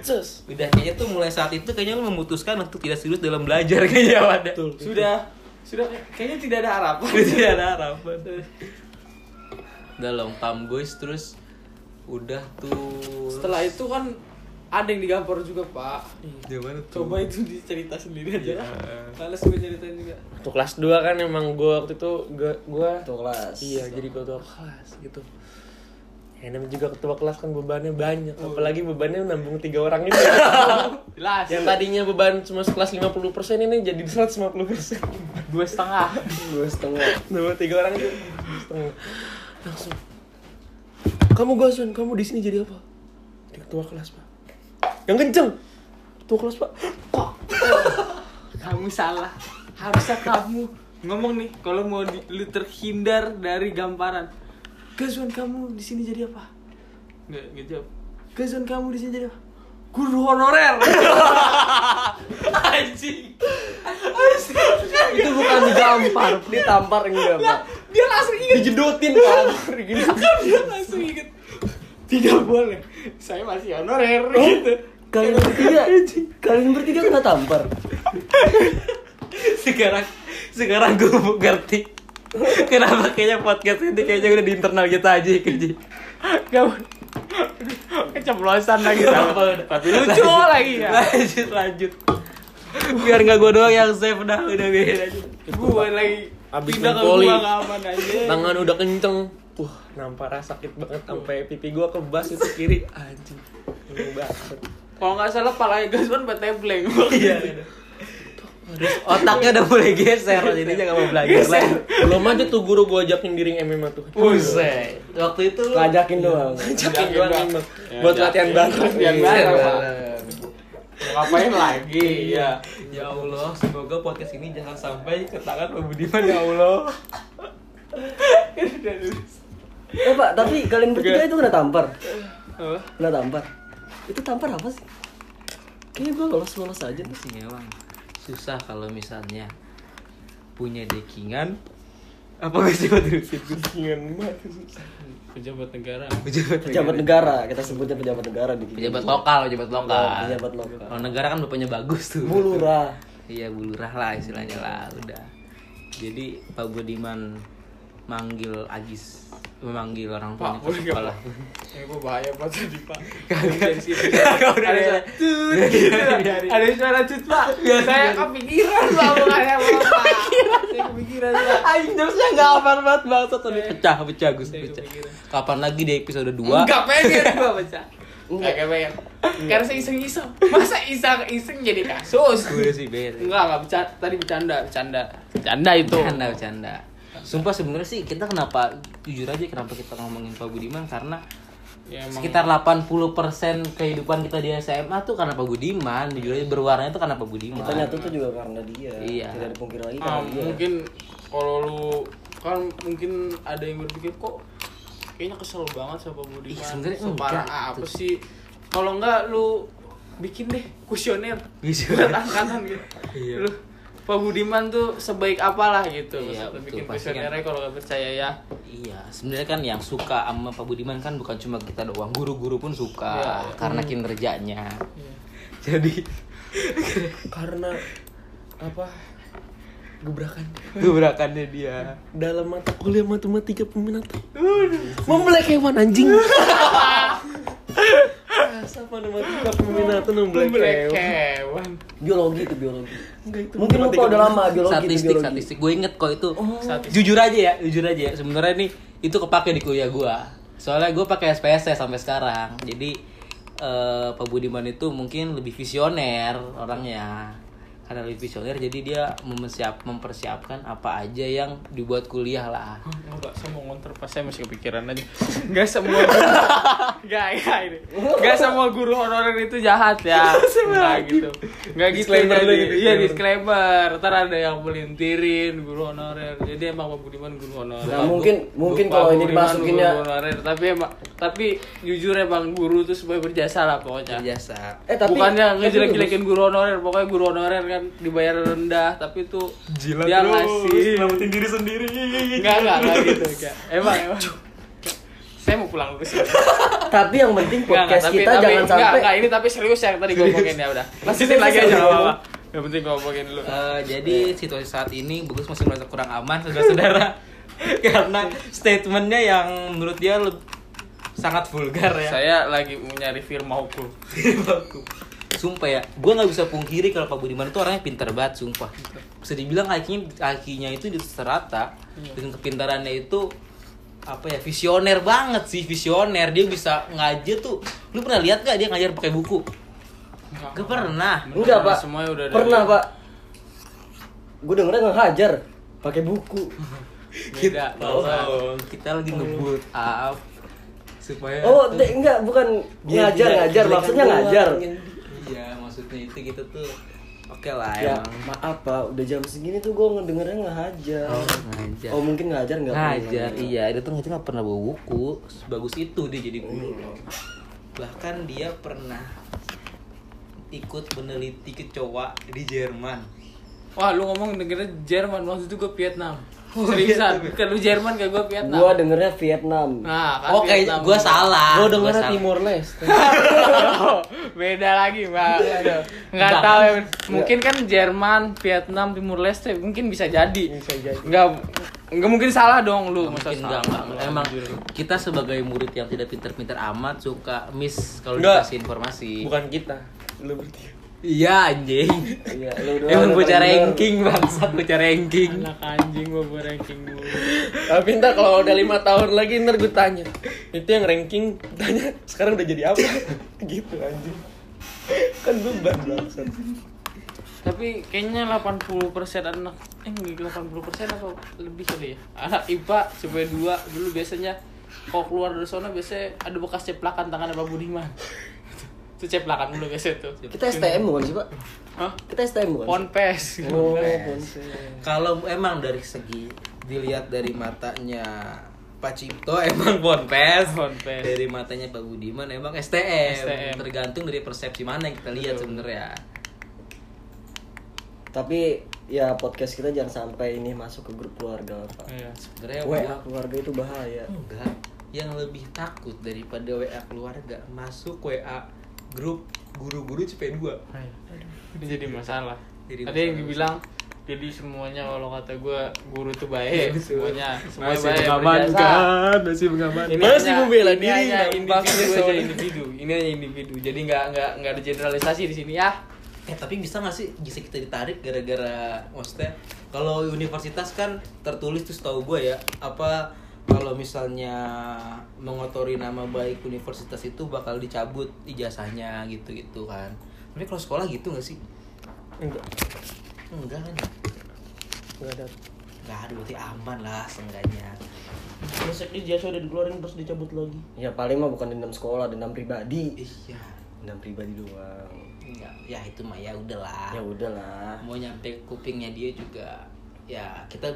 S3: Cus.
S2: Udah kayaknya tuh mulai saat itu kayaknya lu memutuskan untuk tidak serius dalam belajar kayaknya pada.
S4: sudah sudah kayaknya tidak ada harapan.
S2: tidak ada harapan. Udah long time guys terus udah tuh
S4: Setelah itu kan ada yang digampar juga, Pak.
S2: Gimana tuh?
S4: Coba itu dicerita sendiri aja. Males gue ceritain juga.
S3: Waktu kelas 2 kan emang gua waktu itu gua, gua
S1: Ketua kelas.
S3: Iya, jadi ketua kelas gitu. Ya, namanya juga ketua kelas kan bebannya banyak, apalagi bebannya nambung tiga orang ini.
S4: Jelas.
S3: Yang tadinya beban cuma sekelas 50% ini jadi 150%.
S4: dua setengah.
S1: Dua setengah.
S3: Nambah tiga orang itu setengah. Langsung. Kamu Gazwan, kamu di sini jadi apa? Jadi ketua kelas, Pak. Yang kenceng. Ketua kelas, Pak. Pak.
S4: kamu salah. Harusnya kamu ngomong nih kalau mau di, lu terhindar dari gamparan. Gazuan kamu di sini jadi apa? Nggak, nggak jawab. Gazuan kamu di sini jadi apa? Guru honorer. Anjing.
S1: Itu bukan digampar, ditampar enggak, Pak.
S4: Dia langsung inget.
S1: Dijedotin. Gini.
S4: Dia langsung inget. Tidak boleh. Saya masih honorer gitu.
S1: Kalian bertiga, kalian bertiga kena tampar.
S2: sekarang sekarang gue ngerti kenapa kayaknya podcast ini kayaknya udah di internal kita aja kerja
S4: Gak Keceplosan lagi sama. Tapi lucu lagi ya.
S2: lanjut lanjut biar nggak gue doang yang save dah udah biarin aja
S4: Gue lagi
S3: Abis
S4: pindah gak aman aja.
S3: Tangan udah kenceng. Wah, nampar sakit banget sampai pipi gua kebas itu kiri. Anjing. Banget.
S4: Kalau nggak salah palanya Gasman buat templeng.
S2: iya otaknya udah mulai geser jadinya nggak mau belajar lagi
S3: Belum aja tuh guru gua ajakin giring MMA tuh.
S2: Buset. waktu itu lu
S1: Ngajakin doang.
S3: Ajakin doang. Buat latihan bareng.
S4: Latihan
S3: Iya.
S4: bareng. Mau Ngapain lagi?
S2: Iya. Ya Allah, semoga podcast ini jangan sampai ke tangan Pak Budiman ya Allah.
S1: Eh, Pak, tapi kalian bertiga itu kena tampar.
S4: Apa?
S1: Kena tampar. Itu tampar apa sih? Kayaknya gue lolos-lolos aja tuh.
S2: sih susah kalau misalnya punya dekingan apa gak sih buat terusin
S3: Dekingan banget.
S4: Pejabat negara.
S2: pejabat
S1: Pejabat negara, kita sebutnya pejabat negara di
S2: pejabat lokal pejabat lokal
S1: Pejabat lokal.
S2: kalau negara kan bapaknya bagus tuh
S1: Bulurah.
S2: iya bulurah lah istilahnya lah udah jadi Pak Budiman manggil Agis memanggil orang tuanya
S4: Pak,
S2: ke sekolah
S4: Eh, gue bahaya banget tadi, Pak.
S2: Kagak udah
S4: Ada suara Ada suara cut, Pak. Saya kepikiran, Pak. Bukannya Pak. Kepikiran, Pak.
S2: Anjing terusnya gak hafal banget banget tadi pecah pecah Gus pecah. Kapan lagi di episode 2
S4: Enggak pengen gua baca. Enggak pengen. Karena saya iseng-iseng. Masa iseng-iseng jadi kasus?
S2: Gue sih bete.
S4: Enggak, enggak bercanda. Tadi bercanda, bercanda. Bercanda itu.
S2: Bercanda, bercanda. Sumpah sebenarnya sih kita kenapa jujur aja kenapa kita ngomongin Pak Budiman karena
S4: Ya, emang-
S2: sekitar 80% kehidupan kita di SMA tuh karena Pak Budiman jujur aja berwarna itu karena Pak Budiman
S1: Kita nyatu tuh juga karena dia.
S2: Iya.
S1: Tidak dipungkiri lagi
S4: Ah,
S1: karena dia.
S4: mungkin kalau lu kan mungkin ada yang berpikir kok kayaknya kesel banget sama Pak Budiman.
S2: Ih, sebenarnya
S4: Separah
S2: enggak,
S4: apa sih? Kalau enggak lu bikin deh kuesioner
S2: Kuesioner.
S4: buat angkatan gitu.
S2: Iya.
S4: Lu Pak Budiman tuh sebaik apalah gitu.
S2: Iya,
S4: Maksudnya
S2: betul,
S4: bikin
S2: kan.
S4: kuesionernya kalau nggak percaya ya.
S2: Iya, sebenarnya kan yang suka sama Pak Budiman kan bukan cuma kita doang, guru-guru pun suka
S4: Iya, iya.
S2: karena kinerjanya.
S4: Iya.
S2: Jadi
S3: Karena apa? Gebrakan
S2: gebrakannya dia.
S3: dalam mata kuliah matematika peminatan. Membelek hewan anjing. Masa matematika peminatan membelek
S4: Black
S3: hewan.
S4: hewan.
S1: Biologi itu biologi.
S3: Enggak itu
S1: Mungkin lupa udah lama biologi itu
S2: statistik,
S1: biologi.
S2: statistik. Gue inget kok itu.
S4: Statistik.
S2: Jujur aja ya, jujur aja ya. Sebenarnya nih itu kepake di kuliah gua. Soalnya gue pakai SPSS sampai sekarang. Jadi eh, Pak Budiman itu mungkin lebih visioner orangnya. Karena lebih visioner jadi dia mempersiap, mempersiapkan apa aja yang dibuat kuliah lah.
S4: Enggak, saya mau ngonter pas saya masih kepikiran aja. Enggak semua Enggak, enggak ini. Enggak semua guru honorer itu jahat ya. Enggak gitu. Enggak gitu
S3: Disclaimer
S4: jadi.
S3: gitu,
S4: Iya,
S3: disclaimer.
S4: Ntar ada yang melintirin guru honorer. Jadi emang Pak Budiman guru honorer.
S1: Nah, mungkin mungkin kalau ini dimasukinnya
S4: guru honorer, tapi emang tapi jujur emang guru tuh supaya berjasa lah pokoknya.
S2: Berjasa.
S1: eh tapi
S4: Bukannya ngejelek-jelekin guru honorer, pokoknya guru honorer kan dibayar rendah, tapi tuh dia ngasih
S3: Selamatin diri sendiri.
S4: Enggak, enggak, enggak gitu, enggak. Emang, emang. Saya mau pulang dulu sih.
S1: Tapi yang penting
S4: Enggak, enggak,
S1: podcast
S4: tapi,
S1: kita
S4: tapi,
S1: jangan
S4: enggak,
S1: sampai
S4: enggak, ini tapi serius yang tadi gue ngomongin ya udah. Lanjutin lagi aja enggak apa-apa. Yang penting gue ngomongin dulu.
S2: Eh, jadi situasi saat ini Bagus masih merasa kurang aman saudara-saudara karena statementnya yang menurut dia sangat vulgar ya.
S4: Saya lagi mau nyari firma hukum.
S2: Sumpah ya, gue nggak bisa pungkiri kalau Pak Budiman itu orangnya pintar banget, sumpah. Bisa dibilang IQ-nya, IQ-nya itu di serata dengan kepintarannya itu apa ya visioner banget sih visioner. Dia bisa ngajar tuh lu pernah lihat gak dia ngajar pakai buku? Gak pernah.
S1: Enggak pak.
S4: Semuanya udah ada.
S1: pernah pak. Gue dengernya ngehajar pakai buku.
S4: Beda.
S2: Oh, kita lagi ngebut up. Supaya
S1: oh enggak bukan ngajar ngajar. maksudnya ngajar.
S2: Iya, itu gitu tuh. Oke lah
S1: ya
S2: emang.
S1: maaf pak udah jam segini tuh gue ngedengernya ngehajar
S2: Oh, ngajar.
S1: oh mungkin ngajar nggak pernah
S2: ngajar iya dia tuh ngajar nggak pernah bawa buku bagus itu dia jadi guru bahkan dia pernah ikut meneliti kecoa di Jerman
S4: Wah, lu ngomong dengernya Jerman, waktu itu gue Vietnam. Seriusan, kan lu Jerman kayak gue Vietnam.
S1: gue dengernya Vietnam
S4: Nah, kan
S2: oh kayak gue salah
S3: Gue
S2: Gua
S3: dengernya. Timor Leste.
S4: Oh, beda lagi mbak Aduh, nggak
S2: Bang.
S4: tahu ya mungkin kan Jerman Vietnam Timur Leste mungkin bisa jadi
S3: Bisa jadi.
S4: nggak nggak mungkin salah dong lu masa
S2: mungkin
S4: salah
S2: enggak, enggak. emang kita sebagai murid yang tidak pinter-pinter amat suka miss kalau
S3: Enggak.
S2: dikasih informasi
S3: Bukan kita. Lu bertiga.
S2: Iya anjing.
S1: Iya lu doang
S2: emang bocah ranking bangsa bocah ranking.
S4: Anak anjing gua gua ranking dulu.
S3: Tapi ntar kalau udah lima tahun lagi ntar gue tanya. Itu yang ranking tanya sekarang udah jadi apa? gitu anjing. Kan beban bangsat.
S4: Tapi kayaknya 80% anak eh nggak 80% atau lebih kali ya? Anak IPA supaya dua dulu biasanya kalau keluar dari sana biasanya ada bekas ceplakan tangannya Pak Budiman itu ceplakan dulu biasanya tuh
S1: kita STM bukan sih pak
S4: Hah?
S1: kita STM bukan?
S4: Ponpes
S1: oh
S4: Ponpes.
S2: Kalau emang dari segi dilihat dari matanya Pak Cipto emang ponpes,
S4: Ponpes.
S2: dari matanya Pak Budiman emang STM.
S4: STM.
S2: Tergantung dari persepsi mana yang kita lihat sebenarnya.
S1: tapi ya podcast kita jangan sampai ini masuk ke grup keluarga pak
S4: Iya.
S2: Sebenarnya
S1: WA keluarga itu bahaya
S2: enggak. Yang lebih takut daripada WA keluarga masuk WA grup guru-guru CP2.
S4: Ini jadi masalah.
S2: Jadi
S4: Ada yang dibilang jadi semuanya kalau kata gue guru tuh baik. Semuanya semuanya
S3: Masih
S4: baik
S3: mengamankan Masih mengamankan.
S4: Ini
S3: Masih
S4: hanya-
S3: membela
S4: ini
S3: diri
S4: hanya
S3: nampaknya
S4: individu aja individu. Ini hanya individu. Jadi nggak nggak nggak ada generalisasi di sini ya.
S2: Eh tapi bisa gak sih bisa kita ditarik gara-gara maksudnya kalau universitas kan tertulis tuh setahu gue ya apa kalau misalnya mengotori nama baik universitas itu bakal dicabut ijazahnya gitu-gitu kan. Tapi kalau sekolah gitu nggak sih?
S3: Enggak.
S2: Enggak kan?
S3: Enggak ada.
S2: Enggak ada berarti aman lah seenggaknya.
S3: Besok ijazah udah dikeluarin terus dicabut lagi.
S1: Ya paling mah bukan dendam sekolah, dendam pribadi.
S2: Iya.
S1: Dendam pribadi doang.
S2: Ya, ya itu mah ya udahlah.
S1: Ya udahlah.
S2: Mau nyampe kupingnya dia juga ya kita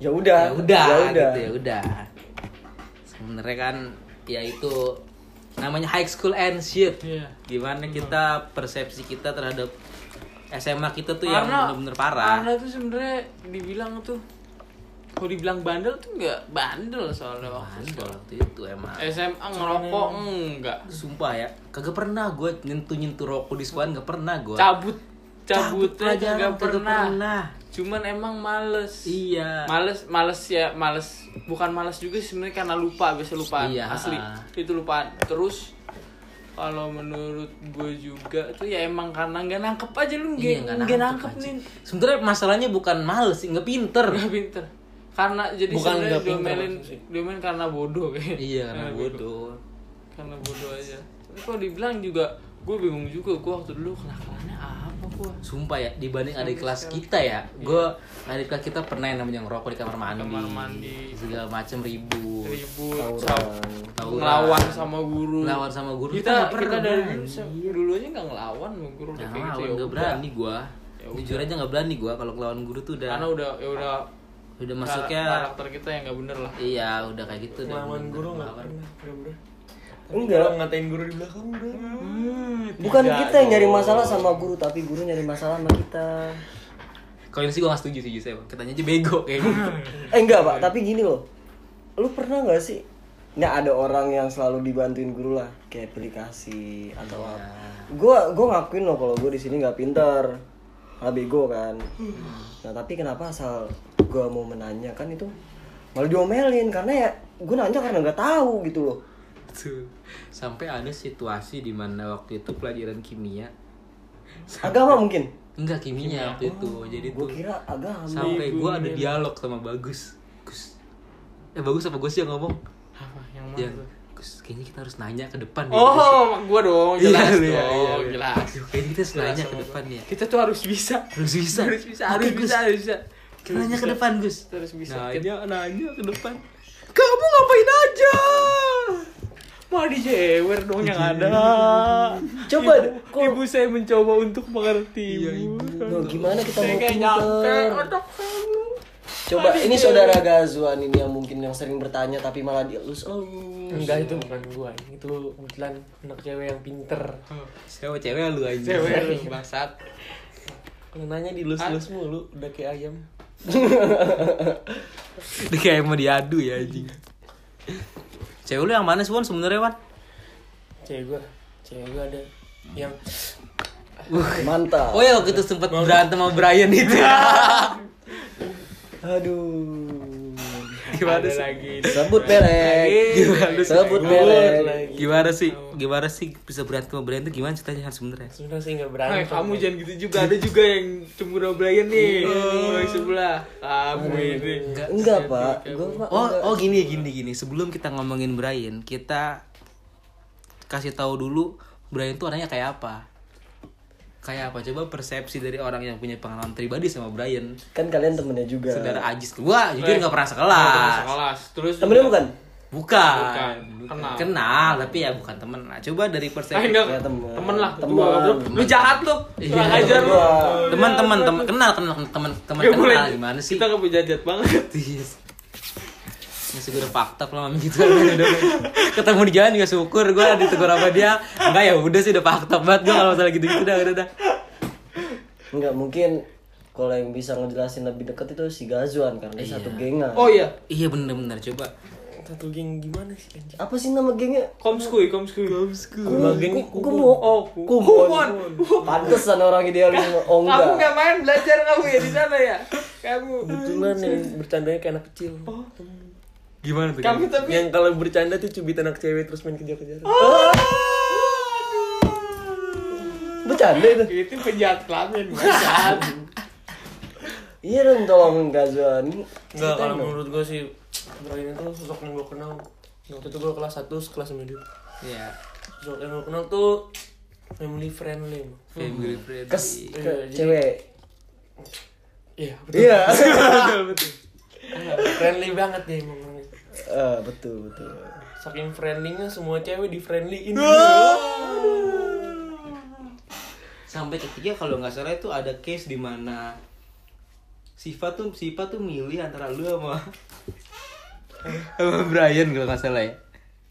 S1: Ya udah.
S2: ya udah
S1: Ya udah.
S2: gitu ya udah sebenarnya kan ya itu namanya high school and shit
S4: Iya.
S2: gimana kita persepsi kita terhadap SMA kita tuh yang bener-bener parah
S4: Karena tuh sebenarnya dibilang tuh kalau dibilang bandel tuh nggak bandel soalnya waktu
S2: Bandel waktu itu emang
S4: SMA ngerokok enggak.
S2: sumpah ya kagak pernah gue nyentuh nyentuh rokok di sekolah nggak pernah gue
S4: Cabut cabutnya
S2: pelajaran
S4: nggak
S2: kagak
S4: pernah.
S2: pernah.
S4: Cuman emang males.
S2: iya
S4: Males, males ya, males. Bukan males juga sebenarnya karena lupa, biasa lupa
S2: Iya.
S4: asli. Itu lupaan. Terus kalau menurut gue juga tuh ya emang karena nggak nangkep aja lu nggak
S2: iya
S4: nggak nangkep
S2: anjing.
S4: nih
S2: sebenarnya masalahnya bukan males nggak pinter
S4: nggak pinter karena jadi
S3: Bukan nggak
S4: diomelin diomelin karena bodoh kayak
S2: iya karena bodoh
S4: karena bodoh aja tapi kalau dibilang juga gue bingung juga gue waktu dulu kenakalannya gue
S2: Sumpah ya, dibanding adik kelas kita ya, gue adik kelas kita pernah yang namanya ngerokok di kamar mandi,
S4: Kamar mandi.
S2: segala macem ribut,
S4: ribut.
S1: Tawuran.
S4: ngelawan sama guru.
S2: Ngelawan sama guru,
S4: kita
S2: kita
S4: kita
S2: pernah,
S4: dari dulu dulu aja nggak ngelawan sama guru udah
S2: Nah,
S4: kayak gitu ya
S2: nggak berani gue,
S4: Ya
S2: jujur aja nggak berani gue kalau ngelawan guru tuh udah,
S4: karena udah ya udah
S2: udah masuknya,
S4: karakter kita yang nggak bener lah.
S2: Iya udah kayak gitu. udah
S3: Ngelawan guru nggak pernah. Nggak.
S1: Enggak.
S3: Kalau ngatain guru di belakang udah.
S1: Bukan
S3: Tidak
S1: kita yang nyari masalah sama guru, tapi guru nyari masalah sama kita.
S2: Kalau ini sih gue gak setuju sih saya, katanya aja bego kayak gitu.
S1: Eh enggak pak, tapi gini loh. Lu pernah nggak sih? Nah ada orang yang selalu dibantuin guru lah, kayak aplikasi atau apa. Gua gua ngakuin loh kalau gue di sini nggak pintar, malah bego kan. Nah tapi kenapa asal gua mau menanya kan itu malah diomelin karena ya gue nanya karena nggak tahu gitu loh.
S2: Sampai ada situasi di mana waktu itu pelajaran kimia,
S1: Agama mungkin.
S2: enggak kimia waktu itu, jadi
S1: Gue
S2: tuh
S1: kira agama.
S2: sampai gue ada dialog sama bagus. Gus. Eh bagus apa gus yang ngomong?
S4: Apa? Yang mana
S2: yang? Gus kayaknya kita harus nanya ke depan ya
S4: oh gua dong
S2: Iya,
S4: jelas
S2: iya, iya,
S4: dong
S2: iya.
S4: jelas.
S2: Kayaknya kita harus
S4: Jelas
S2: nanya ke
S4: gua.
S2: depan ya.
S4: Kita tuh harus bisa.
S2: Harus bisa.
S4: Harus bisa harus
S2: Gus.
S4: bisa harus bisa.
S2: Kita nanya ke depan Gus.
S4: Harus bisa.
S2: nanya nanya ke depan. Kamu ngapain aja
S4: Mau dijewer dong yang ada.
S1: Coba
S4: ibu,
S1: deh, kok-
S4: ibu saya mencoba untuk mengerti.
S2: Iya,
S4: ibu.
S1: Loh, gimana kita
S4: Saya
S1: mau
S4: kayak nyampe
S1: pinter? Coba
S4: Aduh,
S1: ini saudara Gazuan ini yang mungkin yang sering bertanya tapi malah dielus elus.
S3: Enggak itu bukan gua. Itu kebetulan anak cewek yang pinter.
S2: cewek cewek lu aja
S4: Cewek lu bangsat.
S3: Kalau nanya dilus-lus mulu udah kayak ayam.
S2: Dia kayak mau diadu ya anjing cewek lu yang mana sih Wan sebenarnya Wan
S3: Cewek gua, cewek gua ada yang
S1: Mantap.
S2: oh ya waktu itu sempat berantem sama Brian itu
S1: Aduh.
S2: Gimana
S3: ada
S2: sih
S3: lagi.
S1: Sebut merek.
S2: Gimana sih?
S1: Sebut merek.
S3: lagi.
S2: gimana sih gimana sih bisa berantem sama Brian itu gimana ceritanya Han sebenarnya
S3: Sebenarnya sih nggak
S4: Hai,
S3: berani.
S4: kamu jangan gitu juga. Ada juga yang cemburu sama Brian nih. Oh, sebelah. Kamu ini.
S1: Enggak, Pak. Gua Pak.
S2: Oh,
S1: enggak.
S2: oh gini gini gini. Sebelum kita ngomongin Brian, kita kasih tahu dulu Brian tuh orangnya kayak apa. Kayak apa? Coba persepsi dari orang yang punya pengalaman pribadi sama Brian.
S1: Kan kalian temennya juga.
S2: Saudara Ajis gua jujur nggak pernah
S4: Kelas.
S2: sekelas.
S4: Kelas. Terus
S1: Temennya bukan?
S2: Bukan.
S4: Bukan. Kenal.
S2: Kenal, tapi ya bukan temen. Nah, coba dari
S4: Ah,
S2: persepsi
S4: enggak.
S1: Ya, temen.
S4: Temen lah.
S1: Temen.
S4: Temen. Lu jahat lu.
S2: Iya,
S4: ajar lu.
S1: gua.
S2: teman-teman teman kenal kenal teman teman
S4: Gak boleh.
S2: kenal gimana sih?
S4: Kita gak punya jahat banget.
S2: Masih gue udah fakta lah mami gitu ketemu di jalan juga syukur gue ditegur sama dia enggak ya udah sih udah fakta banget gue kalau masalah gitu gitu udah udah udah
S1: Enggak, mungkin kalau yang bisa ngejelasin lebih dekat itu si Gazuan karena dia satu gengan.
S4: Oh iya.
S2: iya bener bener coba
S3: Satu geng gimana sih?
S1: Apa sih nama gengnya?
S4: Komskuy, komskuy. Komskuy.
S3: Nama gengnya
S1: Kumuk.
S4: Oh,
S1: Kumon. Pantesan orang idealis oh
S4: Kamu
S1: enggak.
S4: gak main belajar kamu ya di sana ya? Kamu.
S3: Kebetulan yang bercandanya kayak anak kecil.
S2: Gimana tuh
S4: Kamu tapi
S3: Yang kalau bercanda tuh cubit anak cewek terus main kejar-kejaran.
S1: Bercanda itu.
S4: itu penjahat kelamin bangsat.
S1: Iya dong tolong Gazuan.
S3: Enggak, kalau menurut gue sih Brian itu sosok yang gue kenal waktu itu gue kelas 1 kelas sama dia
S2: Iya.
S3: sosok yang gue kenal tuh family friendly.
S2: Family friendly.
S1: Kes
S3: Iya,
S1: ke
S3: jadi-
S1: cewek.
S3: iya betul
S1: Iya.
S3: Friendly banget dia emang
S1: Eh, betul betul.
S3: saking friendlynya semua cewek di friendlyin
S2: Sampai ketiga kalau nggak salah itu ada case di mana Siva tuh Siva tuh milih antara lu sama sama Brian kalau nggak salah ya.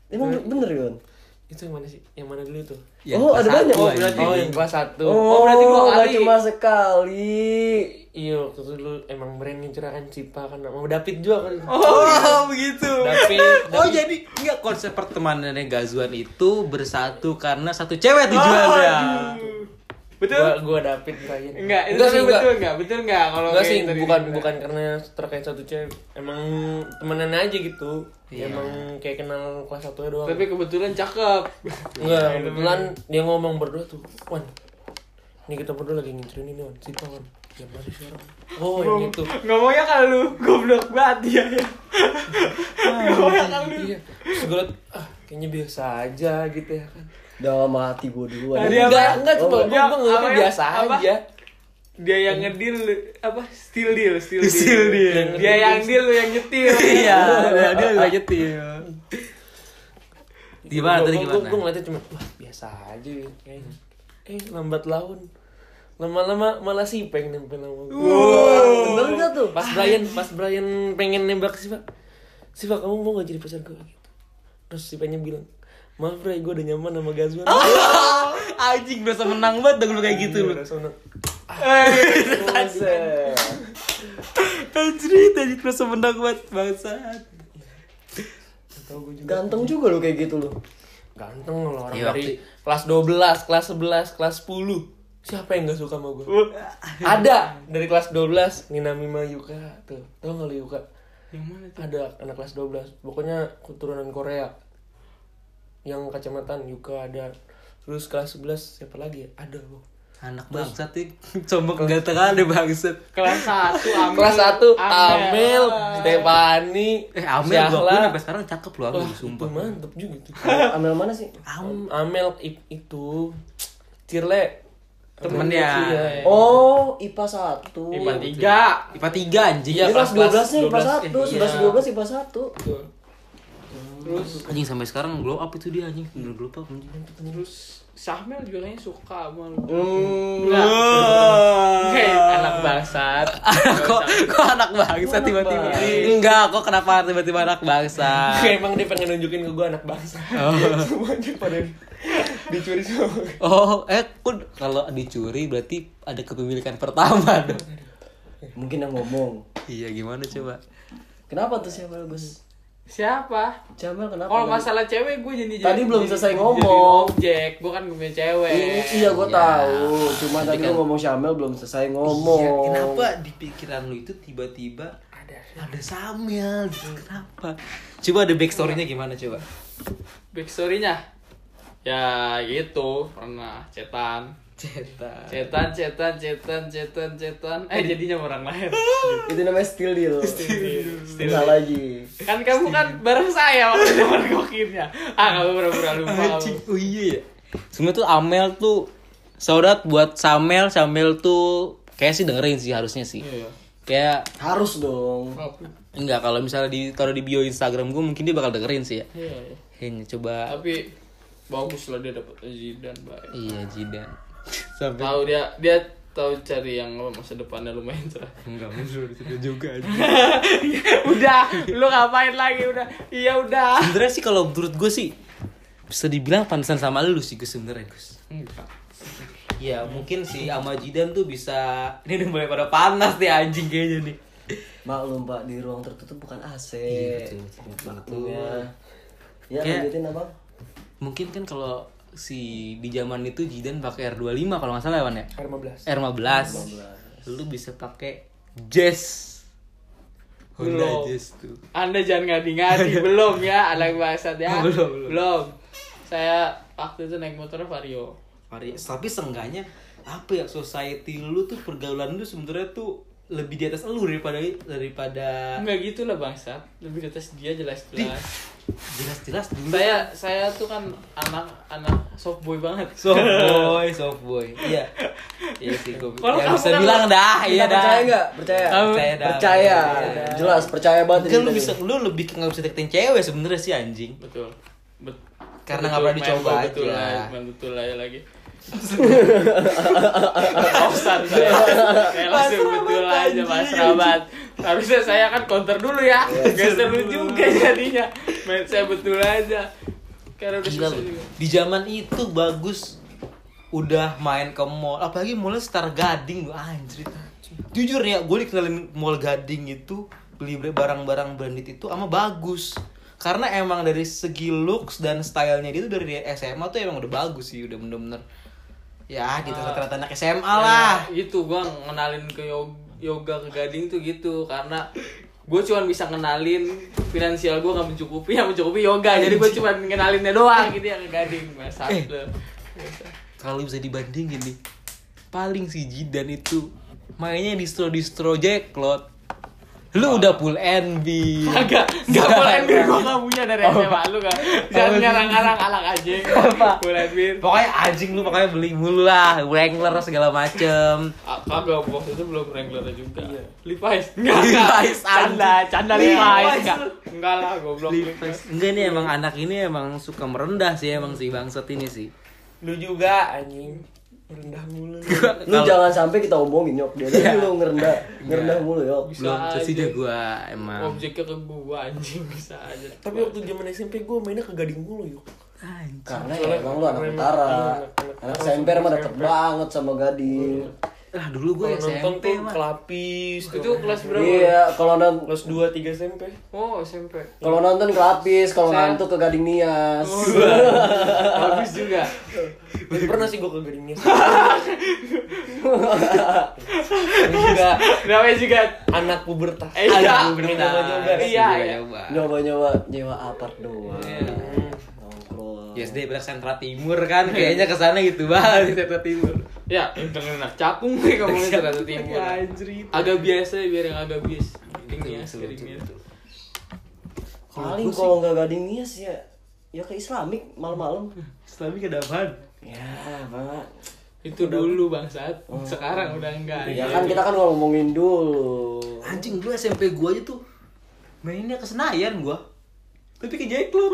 S1: Emang bener Yon?
S3: Itu yang mana sih yang mana dulu tuh
S2: Yang
S1: Oh, ada banyak. Oh, berarti-
S3: oh yang kelas satu
S1: Oh,
S4: berarti dua kali.
S1: cuma sekali.
S3: iya waktu itu dulu emang brand ngecurahkan Cipa kan mau David juga kan
S2: Oh, begitu.
S3: David
S2: Oh jadi enggak konsep pertemanannya Gazuan itu bersatu karena satu cewek tujuannya.
S4: Betul?
S3: gua gua David Brian
S4: Enggak, itu
S3: enggak sih
S4: betul
S3: enggak
S4: enggak? Betul enggak kalau
S3: Enggak sih,
S4: tadi
S3: bukan
S4: dibilang?
S3: bukan karena terkait satu cewek. Emang temenan aja gitu.
S2: Iya.
S3: Emang kayak kenal kelas satu doang.
S4: Tapi kebetulan cakep.
S3: enggak, kebetulan dia ngomong berdua tuh, "Wan, ini kita berdua lagi ngincerin ini, Wan. Siapa, Wan? Orang? Oh, yang itu.
S4: Ngomongnya kalau lu goblok banget dia ya. Ngomongnya kalau lu.
S3: Iya. Terus gue liat, ah, kayaknya biasa aja gitu ya kan.
S1: Dalam hati gue duluan.
S4: Tadi apa?
S3: Enggak, enggak,
S1: Oh,
S3: coba
S4: dia
S3: gue
S4: ya?
S3: biasa
S4: Apa?
S3: aja.
S4: Dia yang ngedil apa? Still deal, still deal.
S2: Still deal.
S4: Dia yang deal lu yang nyetir.
S2: Iya, dia dia juga nyetir. Gimana tadi
S3: Gue
S2: gimana?
S3: ngeliatnya cuma, wah biasa aja ya, kayaknya. Eh, lambat laun. Lama-lama malah si pengen nempel sama gue.
S1: Bener gak tuh?
S3: Pas Brian, pas Brian pengen nembak si Pak. Si Pak, kamu mau gak jadi pacar gue? Gitu. Terus si Pennya bilang, maaf Bray, gue udah nyaman sama Gazwan.
S2: Anjing berasa menang banget dong lu kayak gitu lu.
S3: Seneng.
S1: Buset.
S2: Anjir, tadi berasa menang banget bangsat.
S3: Tau gue juga.
S1: Ganteng juga lo kayak gitu lo.
S3: Ganteng loh orang
S2: Iya,
S3: dari kelas 12, kelas 11, kelas 10. Siapa yang gak suka sama gue? Ada dari kelas 12 Nina Mima Yuka tuh. Tahu gak lu Yuka?
S4: Yang mana tuh?
S3: Ada anak kelas 12. Pokoknya keturunan Korea. Yang kacamataan Yuka ada. Terus kelas 11 siapa lagi ya? Ada loh.
S2: Anak bangsat nih, coba kegantengan deh bangsat.
S4: Kelas 1 Amel.
S3: Kelas 1 Amel, Stefani,
S2: Eh, Amel gua
S3: Syahla.
S2: akuin sampai sekarang cakep loh Amel,
S3: Wah,
S2: sumpah.
S3: itu mantep juga tuh.
S1: Amel mana sih?
S3: Am- Amel itu Cirle
S2: Temennya.
S3: Iya.
S1: Oh, IPA 1.
S4: IPA 3.
S2: IPA 3 anjing.
S3: Iya,
S1: Dia kelas 12 nih IPA 1,
S3: 12,
S1: 11
S3: iya.
S1: 12 IPA 1.
S4: Terus
S2: Anjing sampai sekarang glow up itu dia anjing, bener glow up anjing.
S4: terus Sahmel juga kayaknya suka sama lu.
S1: Hmm.
S4: Enggak. Anak bangsat.
S2: kok kok anak bangsa tiba-tiba enggak kok kenapa tiba-tiba anak bangsa
S3: Emang dia pengen nunjukin ke gue anak bangsa. Semuanya pada dicuri gue.
S2: oh eh pun kalau dicuri berarti ada kepemilikan pertama dong
S1: Mungkin yang ngomong.
S2: iya gimana coba
S1: Kenapa tuh siapa Gus?
S4: Siapa?
S1: Siapa kenapa?
S4: Kalau masalah cewek gue jadi
S1: Tadi belum
S4: jadi-
S1: selesai
S4: jadi
S1: ngomong.
S4: objek, gue kan gue punya cewek.
S1: I- iya gue
S2: Iya.
S1: tahu. Cuma tadi
S2: kan-
S1: ngomong Syamel belum selesai ngomong.
S2: Iya, kenapa di pikiran lu itu tiba-tiba ada ada Samuel gitu kenapa coba ada backstorynya gimana coba
S4: Backstory-nya ya gitu pernah cetan
S2: cetak
S4: cetan cetan cetan cetan cetan. Eh jadinya orang lain.
S1: Itu namanya still deal.
S4: Still
S1: Salah lagi.
S4: kan kamu kan bareng saya waktu zaman kokirnya ah kamu pura-pura lupa
S2: Anjing,
S4: kamu.
S2: oh iya ya. Tuh Amel tuh saudat buat Samel Samel tuh kayak sih dengerin sih harusnya sih.
S4: Iya.
S2: kayak
S1: Harus dong.
S2: enggak kalau misalnya di taruh di bio Instagram gue mungkin dia bakal dengerin sih ya.
S4: Iya, iya.
S2: kayaknya coba.
S4: Tapi bagus lah dia dapat Zidane baik
S2: iya Jidan sampai
S4: tahu dia dia tahu cari yang apa, masa depannya lumayan cerah.
S2: Enggak mundur itu juga aja.
S4: Udah lu ngapain lagi? Udah iya udah.
S2: Sebenarnya sih kalau menurut gue sih bisa dibilang pantesan sama lu sih Gus sebenarnya Gus.
S4: Enggak.
S2: Ya mungkin sih sama Jidan tuh bisa Ini udah mulai pada panas nih anjing kayaknya nih.
S1: Maklum Pak di ruang tertutup bukan AC.
S2: Iya, betul, betul, betul,
S1: Maklumnya. Ya
S2: Kayak-
S1: lanjutin abang.
S2: Mungkin kan kalau si di zaman itu Jidan pakai R25 kalau nggak salah ya Wan ya
S3: R15.
S2: R15 Lu bisa pakai Jazz Honda
S4: Belum.
S2: Jazz tuh
S4: Anda jangan ngadi-ngadi belum ya anak bangsat ya.
S2: Belum, belum.
S4: Saya waktu itu naik motor Vario.
S2: Vari- Tapi seenggaknya apa ya society lu tuh pergaulan lu sebenarnya tuh lebih di atas lu daripada daripada
S4: Enggak gitu lah bangsa. Lebih di atas dia jelas-jelas.
S2: jelas-jelas dulu
S4: Saya saya tuh kan anak-anak soft boy banget.
S2: soft boy soft boy iya iya sih gue
S4: Kalau
S2: ya bisa
S4: kan-
S2: bilang dah iya dah
S1: percaya nggak? Percaya.
S2: Percaya dah
S1: Percaya.
S2: Percaya dah.
S1: Jelas percaya banget
S2: kan lu bisa lu lebih nggak bisa deketin cewek sebenarnya sih anjing
S4: Betul. Bet-
S2: Karena nggak pernah dicoba
S4: betul
S2: aja.
S4: lah, betul aja lagi. Pausan saya. Saya langsung betul aja Mas Rabat. Harusnya saya kan counter dulu ya. Gak seru juga jadinya. Main saya betul aja. Karena udah
S2: Gila. Di zaman itu bagus udah main ke mall, apalagi mallnya Star Gading lu anjir. Jujur ya, gue dikenalin mall Gading itu beli barang-barang branded itu ama bagus. Karena emang dari segi looks dan stylenya dia tuh dari SMA tuh emang udah bagus sih, udah bener-bener ya di rata-rata anak SMA lah.
S4: Ya, itu gua ngenalin ke yo- yoga ke Gading tuh gitu karena gue cuma bisa ngenalin finansial gue nggak mencukupi yang mencukupi yoga jadi gue cuma ngenalinnya doang gitu ya ke Gading masa
S2: Eh. Kalau bisa dibandingin nih, paling si Jidan itu mainnya distro-distro Jacklot. Lu udah full NB.
S4: Kagak, gak boleh bir gua gak punya dari SMA lu kan. Jangan ngarang-ngarang anak anjing. Boleh bir.
S2: Pokoknya anjing lu pokoknya beli mulu lah, Wrangler segala macem.
S4: Kagak, waktu itu belum Wrangler juga.
S3: Iya.
S4: Levi's. Enggak,
S2: Levi's,
S4: Canda, canda
S2: Levi's.
S4: Levi's. Enggak. Enggak lah, goblok.
S2: Enggak nih emang anak ini emang suka merendah sih emang si bangsat ini sih.
S3: Lu juga anjing. Rendah mulu. lu.
S1: Lu jangan sampai kita omongin yok dia tadi lu ngerendah ngerendah mulu yok.
S4: Bisa
S2: Belum sih
S4: aja.
S2: dia gua emang.
S4: Objeknya ke gua anjing bisa aja.
S3: Tapi waktu zaman SMP gue mainnya ke Gading mulu yuk.
S1: Karena ya emang lu anak utara. Anak SMP mah deket banget sama Gading.
S2: Lah dulu gue
S3: Kalau nonton
S2: SMP
S3: tuh
S2: mah.
S3: kelapis.
S4: Itu kelas berapa?
S1: Iya, kalau nonton
S3: kelas 2 3 SMP.
S4: Oh, SMP.
S1: kalau nonton kelapis, kalau ngantuk ke Gading Nias.
S4: Bagus juga.
S3: Dan pernah sih gue ke Gadingnya. juga
S4: Namanya juga
S3: anak pubertas.
S4: Eh, iya.
S3: Pengen nyoba-nyoba.
S4: Iya, iya.
S1: Nyoba-nyoba nyewa apart doang.
S2: Ya SD pada sentra timur kan kayaknya ke sana gitu banget di sentra timur.
S4: Ya, dengan anak cakung gue ngomongin Jakarta Timur. Agak biasa biar yang agak bias. Gading ya, gading ya.
S1: Paling kalau nggak Gading Nias ya ya ke Islamik malam-malam.
S2: Islami ada apaan?
S1: Ya, Pak.
S4: Itu dulu bangsat. Sekarang udah enggak.
S1: Ya kan kita kan ngomongin dulu.
S2: Anjing dulu SMP gua aja tuh mainnya ke Senayan gua. Tapi ke Jacklot.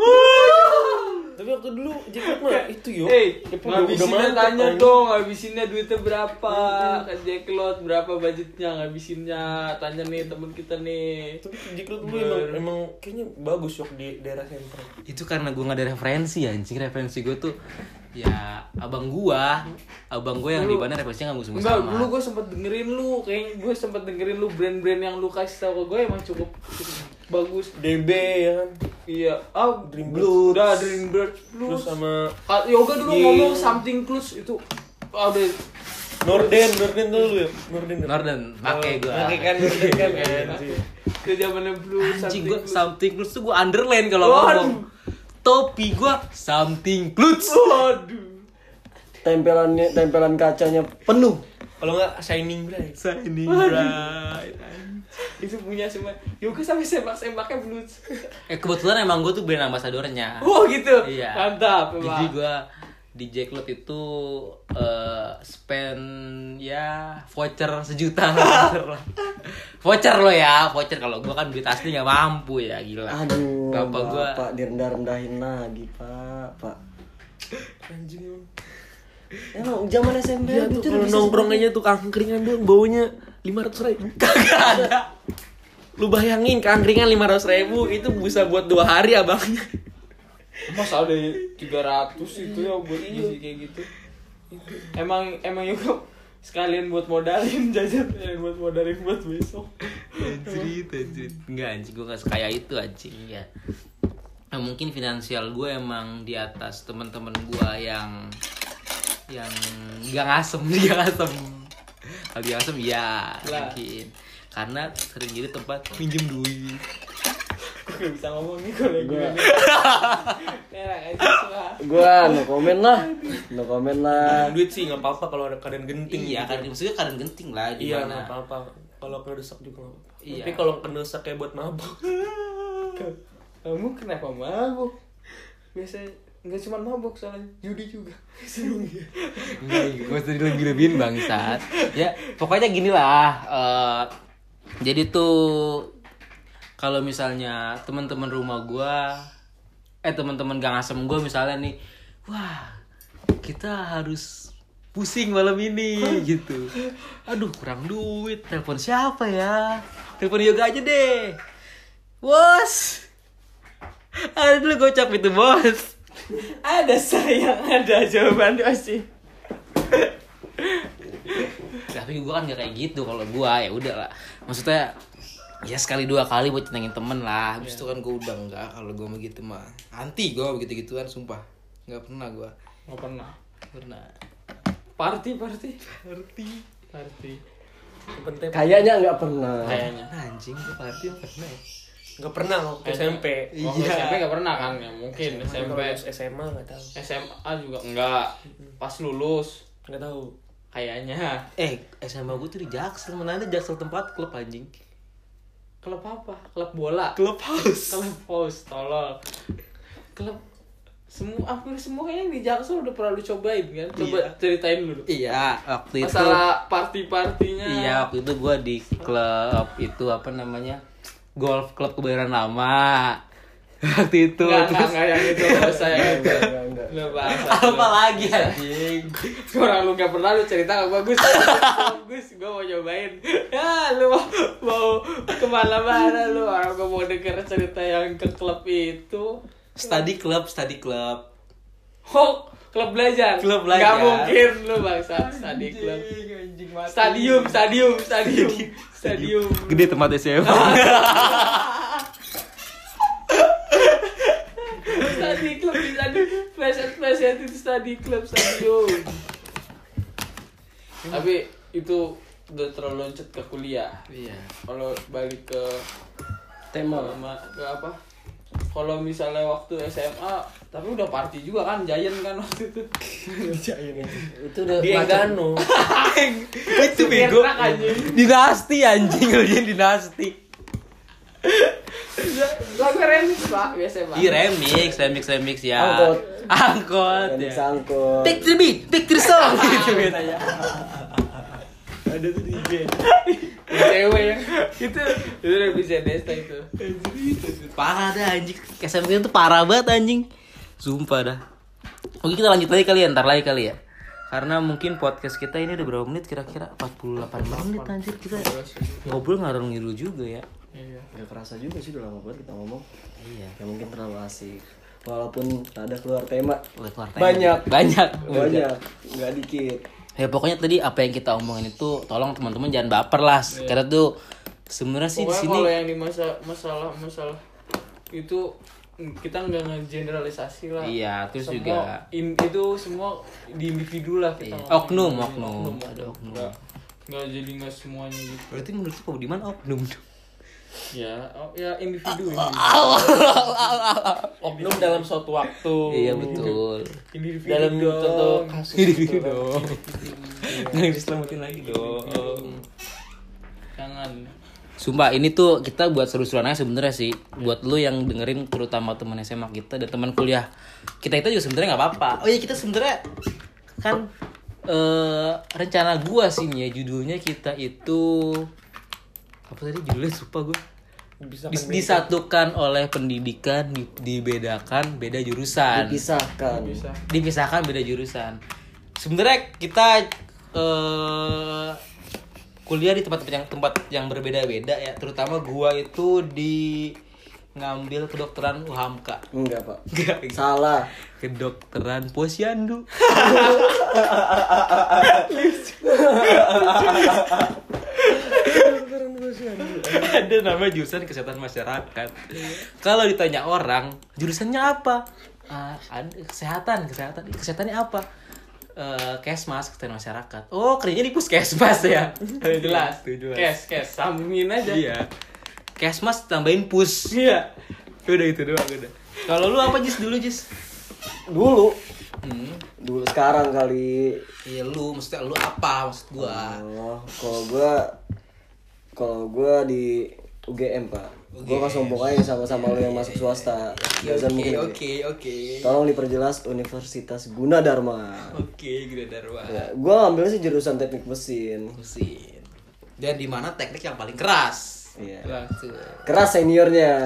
S3: Tapi waktu dulu Jackpot mah itu yuk.
S4: Eh,
S3: Jackpot udah
S4: ngabisinnya tanya dong, ngabisinnya duitnya berapa? Ke Jacklot berapa budgetnya ngabisinnya? Tanya nih temen kita nih.
S3: Tapi Jackpot dulu emang emang kayaknya bagus yuk di daerah sentral.
S2: itu karena gua nggak ada referensi anjing referensi gua tuh ya abang gua. Abang gua yang di mana referensinya nggak musuh
S4: Enggak,
S2: sama.
S4: dulu gue sempet dengerin lu, kayaknya gue sempet dengerin lu brand-brand yang lu kasih tau ke gue emang cukup, bagus.
S3: DB ya kan.
S4: Iya, ah
S3: Dream
S4: Blue, udah Dream Bird,
S3: Terus sama
S4: Ah, Yoga dulu
S3: Ying.
S4: ngomong something close itu ada.
S3: Norden, Norden dulu ya. Norden.
S2: Norden. Pakai gua.
S3: Pakai kan Norden kan anjing.
S4: ke zamannya Blue
S2: anjing
S4: something
S2: gua something plus tuh gua underline kalau ngomong topi gua something plus
S4: Waduh.
S1: Tempelannya tempelan kacanya penuh.
S3: Kalau nggak Shining Bright.
S2: shining bright
S4: Itu punya semua. Yoga sampai sembak-sembaknya blues.
S2: eh kebetulan emang gua tuh brand ambasadornya
S4: Oh gitu.
S2: Iya.
S4: Mantap,
S2: Jadi
S4: emang.
S2: Di Jacklot itu eh, spend ya voucher sejuta voucher lah. voucher lo ya voucher kalau gua kan duit asli nggak mampu ya gila
S1: Aduh,
S2: bapak gua
S1: Bapak direndah-rendahin lagi, Pak. Pak.
S3: Anjing.
S1: Emang zaman SMP
S3: Dia tuh
S1: itu
S3: kalau nongkrong aja tuh angkringan doang baunya 500 ribu. Kagak ada. Lu bayangin keangkringan 500 ribu itu bisa buat dua hari abangnya.
S4: Mas ada 300 itu ya buat isi kayak gitu. Emang emang Yoga sekalian buat modalin jajan, sekalian buat modalin buat besok.
S2: anjrit anjrit. Enggak anjing gua nggak sekaya itu anjing ya Nah, mungkin finansial gue emang di atas teman-teman gua yang yang gak ngasem dia ngasem. Kalau dia ngasem ya
S4: Lah.
S2: mungkin. Karena sering jadi tempat minjem duit
S4: Gue gak bisa ngomong nih kalau gue. Ya, suka.
S1: Gua no komen lah. No komen lah.
S3: duit sih nggak apa-apa kalau ada keadaan genting.
S2: iya kan maksudnya kadang genting lah di
S3: Iya
S2: mana
S3: nggak apa-apa. Kalau kedesak juga nggak apa-apa.
S4: Iya.
S3: Tapi kalau kedesak kayak buat mabuk.
S4: Kamu kenapa mabuk? Biasanya nggak cuma mabuk soalnya judi juga.
S2: Gue tadi lebih lebihin bangsat. Ya pokoknya gini lah. eh, jadi tuh kalau misalnya teman-teman rumah gua eh teman-teman gang asem gua misalnya nih, wah kita harus pusing malam ini gitu. Aduh kurang duit, telepon siapa ya? Telepon yoga aja deh. Bos. Ada dulu gocap itu bos.
S4: ada sayang, ada jawaban pasti.
S2: tapi gue kan gak kayak gitu kalau gue ya udah lah maksudnya ya sekali dua kali buat nyenengin temen lah habis itu kan gue udah enggak kalau gue begitu mah anti gue begitu gituan sumpah nggak pernah gue
S4: Nggak pernah.
S2: pernah
S4: Party, party, party, party.
S3: Penting
S1: Kayaknya nggak pernah.
S4: Kayaknya.
S2: anjing gue party pernah ya
S3: nggak pernah waktu SMP.
S4: Waktu SMP nggak pernah kan? Ya mungkin SMP.
S3: SMA nggak tahu.
S4: SMA juga enggak. Pas lulus
S3: Nggak tahu.
S4: kayaknya.
S2: eh SMA gue tuh di Jaksel mana ada Jaksel tempat klub anjing
S4: Klub apa? Klub bola.
S2: klub house
S4: Klub house, tolol. Klub semua hampir semua yang di Jaksel udah pernah lu cobain kan? Coba
S2: Iya.
S4: ceritain dulu.
S2: iya waktu itu
S4: Masalah party-partinya.
S2: Iya waktu itu gue di klub itu apa namanya golf klub kebayoran lama waktu itu
S4: Enggak, enggak,
S2: terus?
S4: enggak yang itu usah yang itu.
S1: Enggak.
S4: Lu bahas.
S2: apa lagi anjing?
S4: Orang lu gak pernah lu cerita ke bagus Bagus gue mau nyobain. Ya lu mau, mau ke mana-mana lu? Orang gue mau denger cerita yang ke klub itu.
S2: Study club study club.
S4: Oh klub belajar?
S2: Klub
S4: Gak
S2: belajar.
S4: mungkin lu bangsa Study club. Stadium Stadium Stadium Stadium.
S2: gede tempat SMA
S4: Study club di study Flash flash itu study club Stadium Tapi itu udah terlalu loncat ke kuliah.
S2: Iya.
S4: Kalau balik ke
S1: Tema.
S4: sama ke apa? Kalau misalnya waktu SMA tapi udah party juga kan Giant kan waktu itu.
S1: Itu udah
S3: Di Enggano.
S2: itu bego. dinasti anjing. Lu dinasti
S4: lagu remix pak biasa pak.
S2: Iya remix remix remix ya.
S1: Angkot.
S2: angkot
S1: Yang
S2: ya.
S1: disangkut.
S2: take the beat take the song gitu biasanya ada tuh DJ
S4: cewek yang itu itu udah bisa Desta itu.
S2: Parah dah anjing. SMP itu parah banget anjing. Sumpah dah. Oke kita lanjut lagi kali ya ntar lagi kali ya. Karena mungkin podcast kita ini udah berapa menit kira-kira? 48 menit anjir kita. Ngobrol ngarang ngilu juga ya
S4: iya
S1: Gak kerasa juga sih udah lama banget kita ngomong.
S2: iya
S1: Ya mungkin terlalu asik. Walaupun ada keluar tema
S2: Udah keluar tema.
S1: Banyak.
S2: banyak
S1: banyak, nggak dikit.
S2: ya pokoknya tadi apa yang kita omongin itu tolong teman-teman jangan baper lah karena tuh sebenarnya sih di sini
S4: kalau yang di masa masalah masalah itu kita nggak ngegeneralisasi lah
S2: Iya, terus
S4: Semua
S2: juga-
S4: in- itu semua di individu lah kita
S2: Iya.
S4: ngomongin.
S2: Oknum, oknum. Ada oknum.
S4: Nggak, jadi nggak semuanya gitu
S2: berarti menurut Pak Budiman oknum
S4: ya oh, ya individu individu. oknum dalam suatu waktu.
S2: Iya betul.
S4: Individu
S3: Dalam
S4: dong.
S3: contoh kasus.
S2: Individu dong. Jangan diselamatin lagi dong.
S4: Jangan.
S2: Sumpah ini tuh kita buat seru-seruan aja sebenarnya sih. Buat lu yang dengerin terutama teman SMA kita dan teman kuliah Kita itu juga sebenarnya nggak apa-apa. Oh iya kita sebenarnya kan eh rencana gua sih nih ya judulnya kita itu apa tadi judulnya lupa gue
S3: Bisa
S2: Dis- disatukan oleh pendidikan di- dibedakan beda jurusan
S1: Dipisahkan.
S4: bisa
S2: dipisahkan beda jurusan. Sebenarnya kita eh kuliah di tempat-tempat yang tempat yang berbeda-beda ya, terutama gua itu di ngambil kedokteran UHAMKA.
S1: Enggak, Pak.
S2: Enggak,
S1: Salah.
S2: kedokteran posyandu. Ada nama jurusan kesehatan masyarakat. Kalau ditanya orang, jurusannya apa? Ada kesehatan, kesehatan. Kesehatannya apa? Eh, kesmas, kesehatan masyarakat. Oh, kerjanya di puskesmas ya.
S4: Jelas
S2: Tuh, jelas.
S4: kes kes sambungin aja
S2: Iya. Kesmas tambahin pus.
S4: iya
S2: Udah itu doang udah. Kalau lu apa Jis dulu Jis?
S1: Dulu.
S2: Hmm.
S1: Dulu sekarang kali.
S2: Iya lu, maksudnya lu apa maksud gua?
S1: Oh, kalau gua Kalau gue di UGM pak, gue kan sombong aja sama-sama lo yang masuk swasta.
S2: Oke,
S1: mungkin.
S2: oke, oke.
S1: Tolong diperjelas Universitas Gunadarma.
S2: Oke, Guna Darwa.
S1: Ya, gue ngambilnya sih jurusan teknik mesin.
S2: Mesin. Dan di mana teknik yang paling keras?
S1: Iya.
S4: Langsung.
S1: Keras seniornya.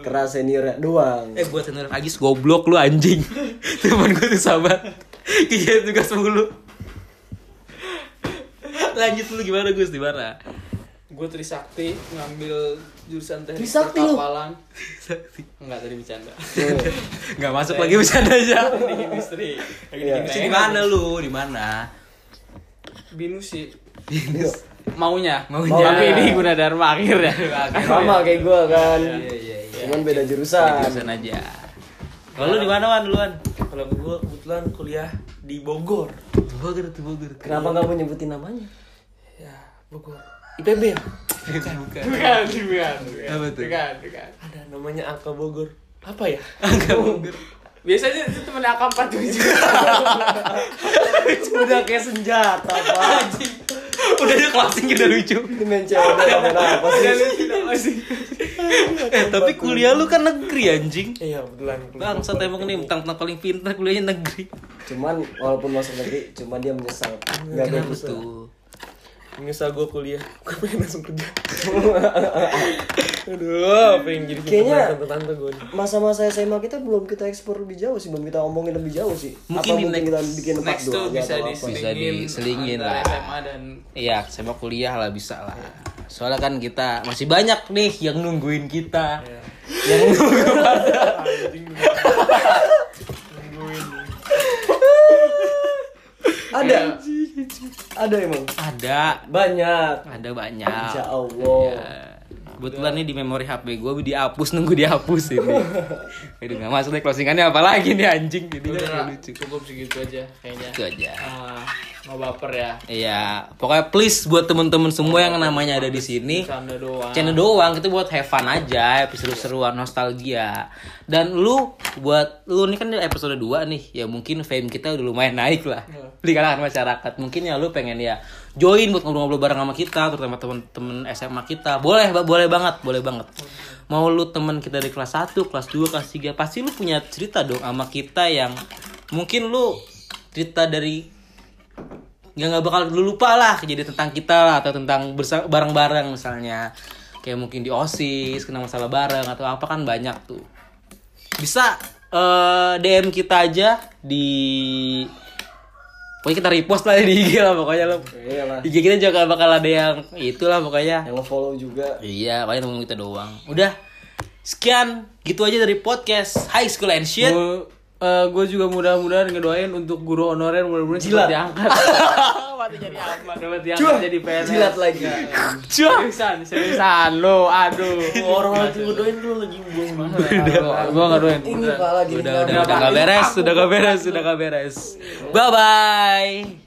S1: Keras seniornya doang.
S2: Eh buat senior Agis goblok lu anjing. Temen gue tuh sahabat. Iya tugas mulu. Lanjut lu gimana Gus di mana?
S4: Gue Trisakti ngambil jurusan teknik
S1: Trisakti
S4: perkapalan. Enggak tadi bercanda.
S2: Nggak masuk lagi bercanda aja.
S4: Teknik industri.
S1: Iya.
S2: Di mana lu? Di mana?
S4: Binus sih. Maunya.
S2: Maunya.
S4: Tapi ini guna dharma akhirnya.
S1: Sama kayak gue kan.
S2: Iya iya iya.
S1: Cuman beda jurusan.
S2: Jurusan aja. Kalau lu di mana Wan duluan?
S3: Kalau gue kebetulan kuliah di Bogor.
S2: Bogor tuh Bogor.
S1: Kenapa nggak mau nyebutin namanya?
S3: Ya, Bogor. IPB ya?
S2: Bukan bukan.
S4: Bukan, bukan.
S2: Apa tuh?
S4: Bukan, bukan.
S3: Ada namanya Angka Bogor. Apa ya?
S2: Angka Bogor.
S4: Biasanya itu temen AK47
S1: Udah kayak senjata pak.
S2: Udah dia closing udah lucu.
S1: Ini main cewek apa sih?
S2: Eh tapi kuliah lu kan negeri anjing.
S3: Iya, kebetulan.
S2: Bangsat emang nih mentang-mentang paling pintar kuliahnya negeri.
S1: Cuman walaupun masuk negeri, cuman dia menyesal. Nggak bagus.
S2: tuh?
S3: Menyesal gue kuliah. Gue pengen langsung kerja. Aduh, pengen jadi
S1: Kayaknya-
S3: tante-tante gue nih.
S1: Masa-masa SMA kita belum kita ekspor lebih jauh sih, belum kita omongin lebih jauh sih.
S2: Mungkin
S1: apa
S2: di
S1: mungkin
S2: next-
S1: kita bikin
S4: Next tuh bisa
S1: apa?
S2: Bisa
S4: diselingin
S2: diselingin lah.
S4: SMA dan
S2: Iya, saya mau kuliah lah bisa lah. Soalnya kan kita masih banyak nih yang nungguin kita. Yang nunggu
S1: Ada. Ada emang.
S2: ada,
S1: Banyak.
S2: ada banyak.
S1: Insya Allah.
S2: Ya. Kebetulan nih di memori HP gue dihapus nunggu dihapus ini. Aduh nggak masuk deh closingannya apa lagi nih anjing jadi lucu.
S4: cukup segitu aja kayaknya.
S2: Itu aja.
S4: Ah, mau baper ya.
S2: Iya, pokoknya please buat temen-temen semua yang namanya ada di sini.
S4: Canda doang.
S2: Channel doang itu buat have fun aja, seru-seruan nostalgia. Dan lu buat lu ini kan episode 2 nih, ya mungkin fame kita udah lumayan naik lah di kalangan masyarakat. Mungkin ya lu pengen ya join buat ngobrol-ngobrol bareng sama kita, terutama temen-temen SMA kita. Boleh, boleh banget, boleh banget. Mau lu temen kita di kelas 1, kelas 2, kelas 3, pasti lu punya cerita dong sama kita yang mungkin lu cerita dari ya nggak bakal lu lupa lah kejadian tentang kita lah atau tentang bareng-bareng misalnya kayak mungkin di osis kena masalah bareng atau apa kan banyak tuh bisa eh, DM kita aja di pokoknya kita repost lah di IG lah pokoknya lo
S1: Iya lah.
S2: IG kita juga bakal ada yang itulah pokoknya
S1: Yang follow juga.
S2: iya paling temen kita doang udah sekian gitu aja dari podcast High School and Shit
S4: Gue juga mudah-mudahan ngedoain untuk guru honorer mudah-mudahan cepat diangkat. Mati jadi apa? Dapat diangkat jadi PNS.
S1: Jilat lagi.
S4: Seriusan, seriusan lo, aduh.
S3: Orang lagi ngedoain lu lagi buang
S4: Gue nggak doain.
S1: Ini pak lagi.
S2: udah udah udah gak beres udah gak beres udah gak beres bye bye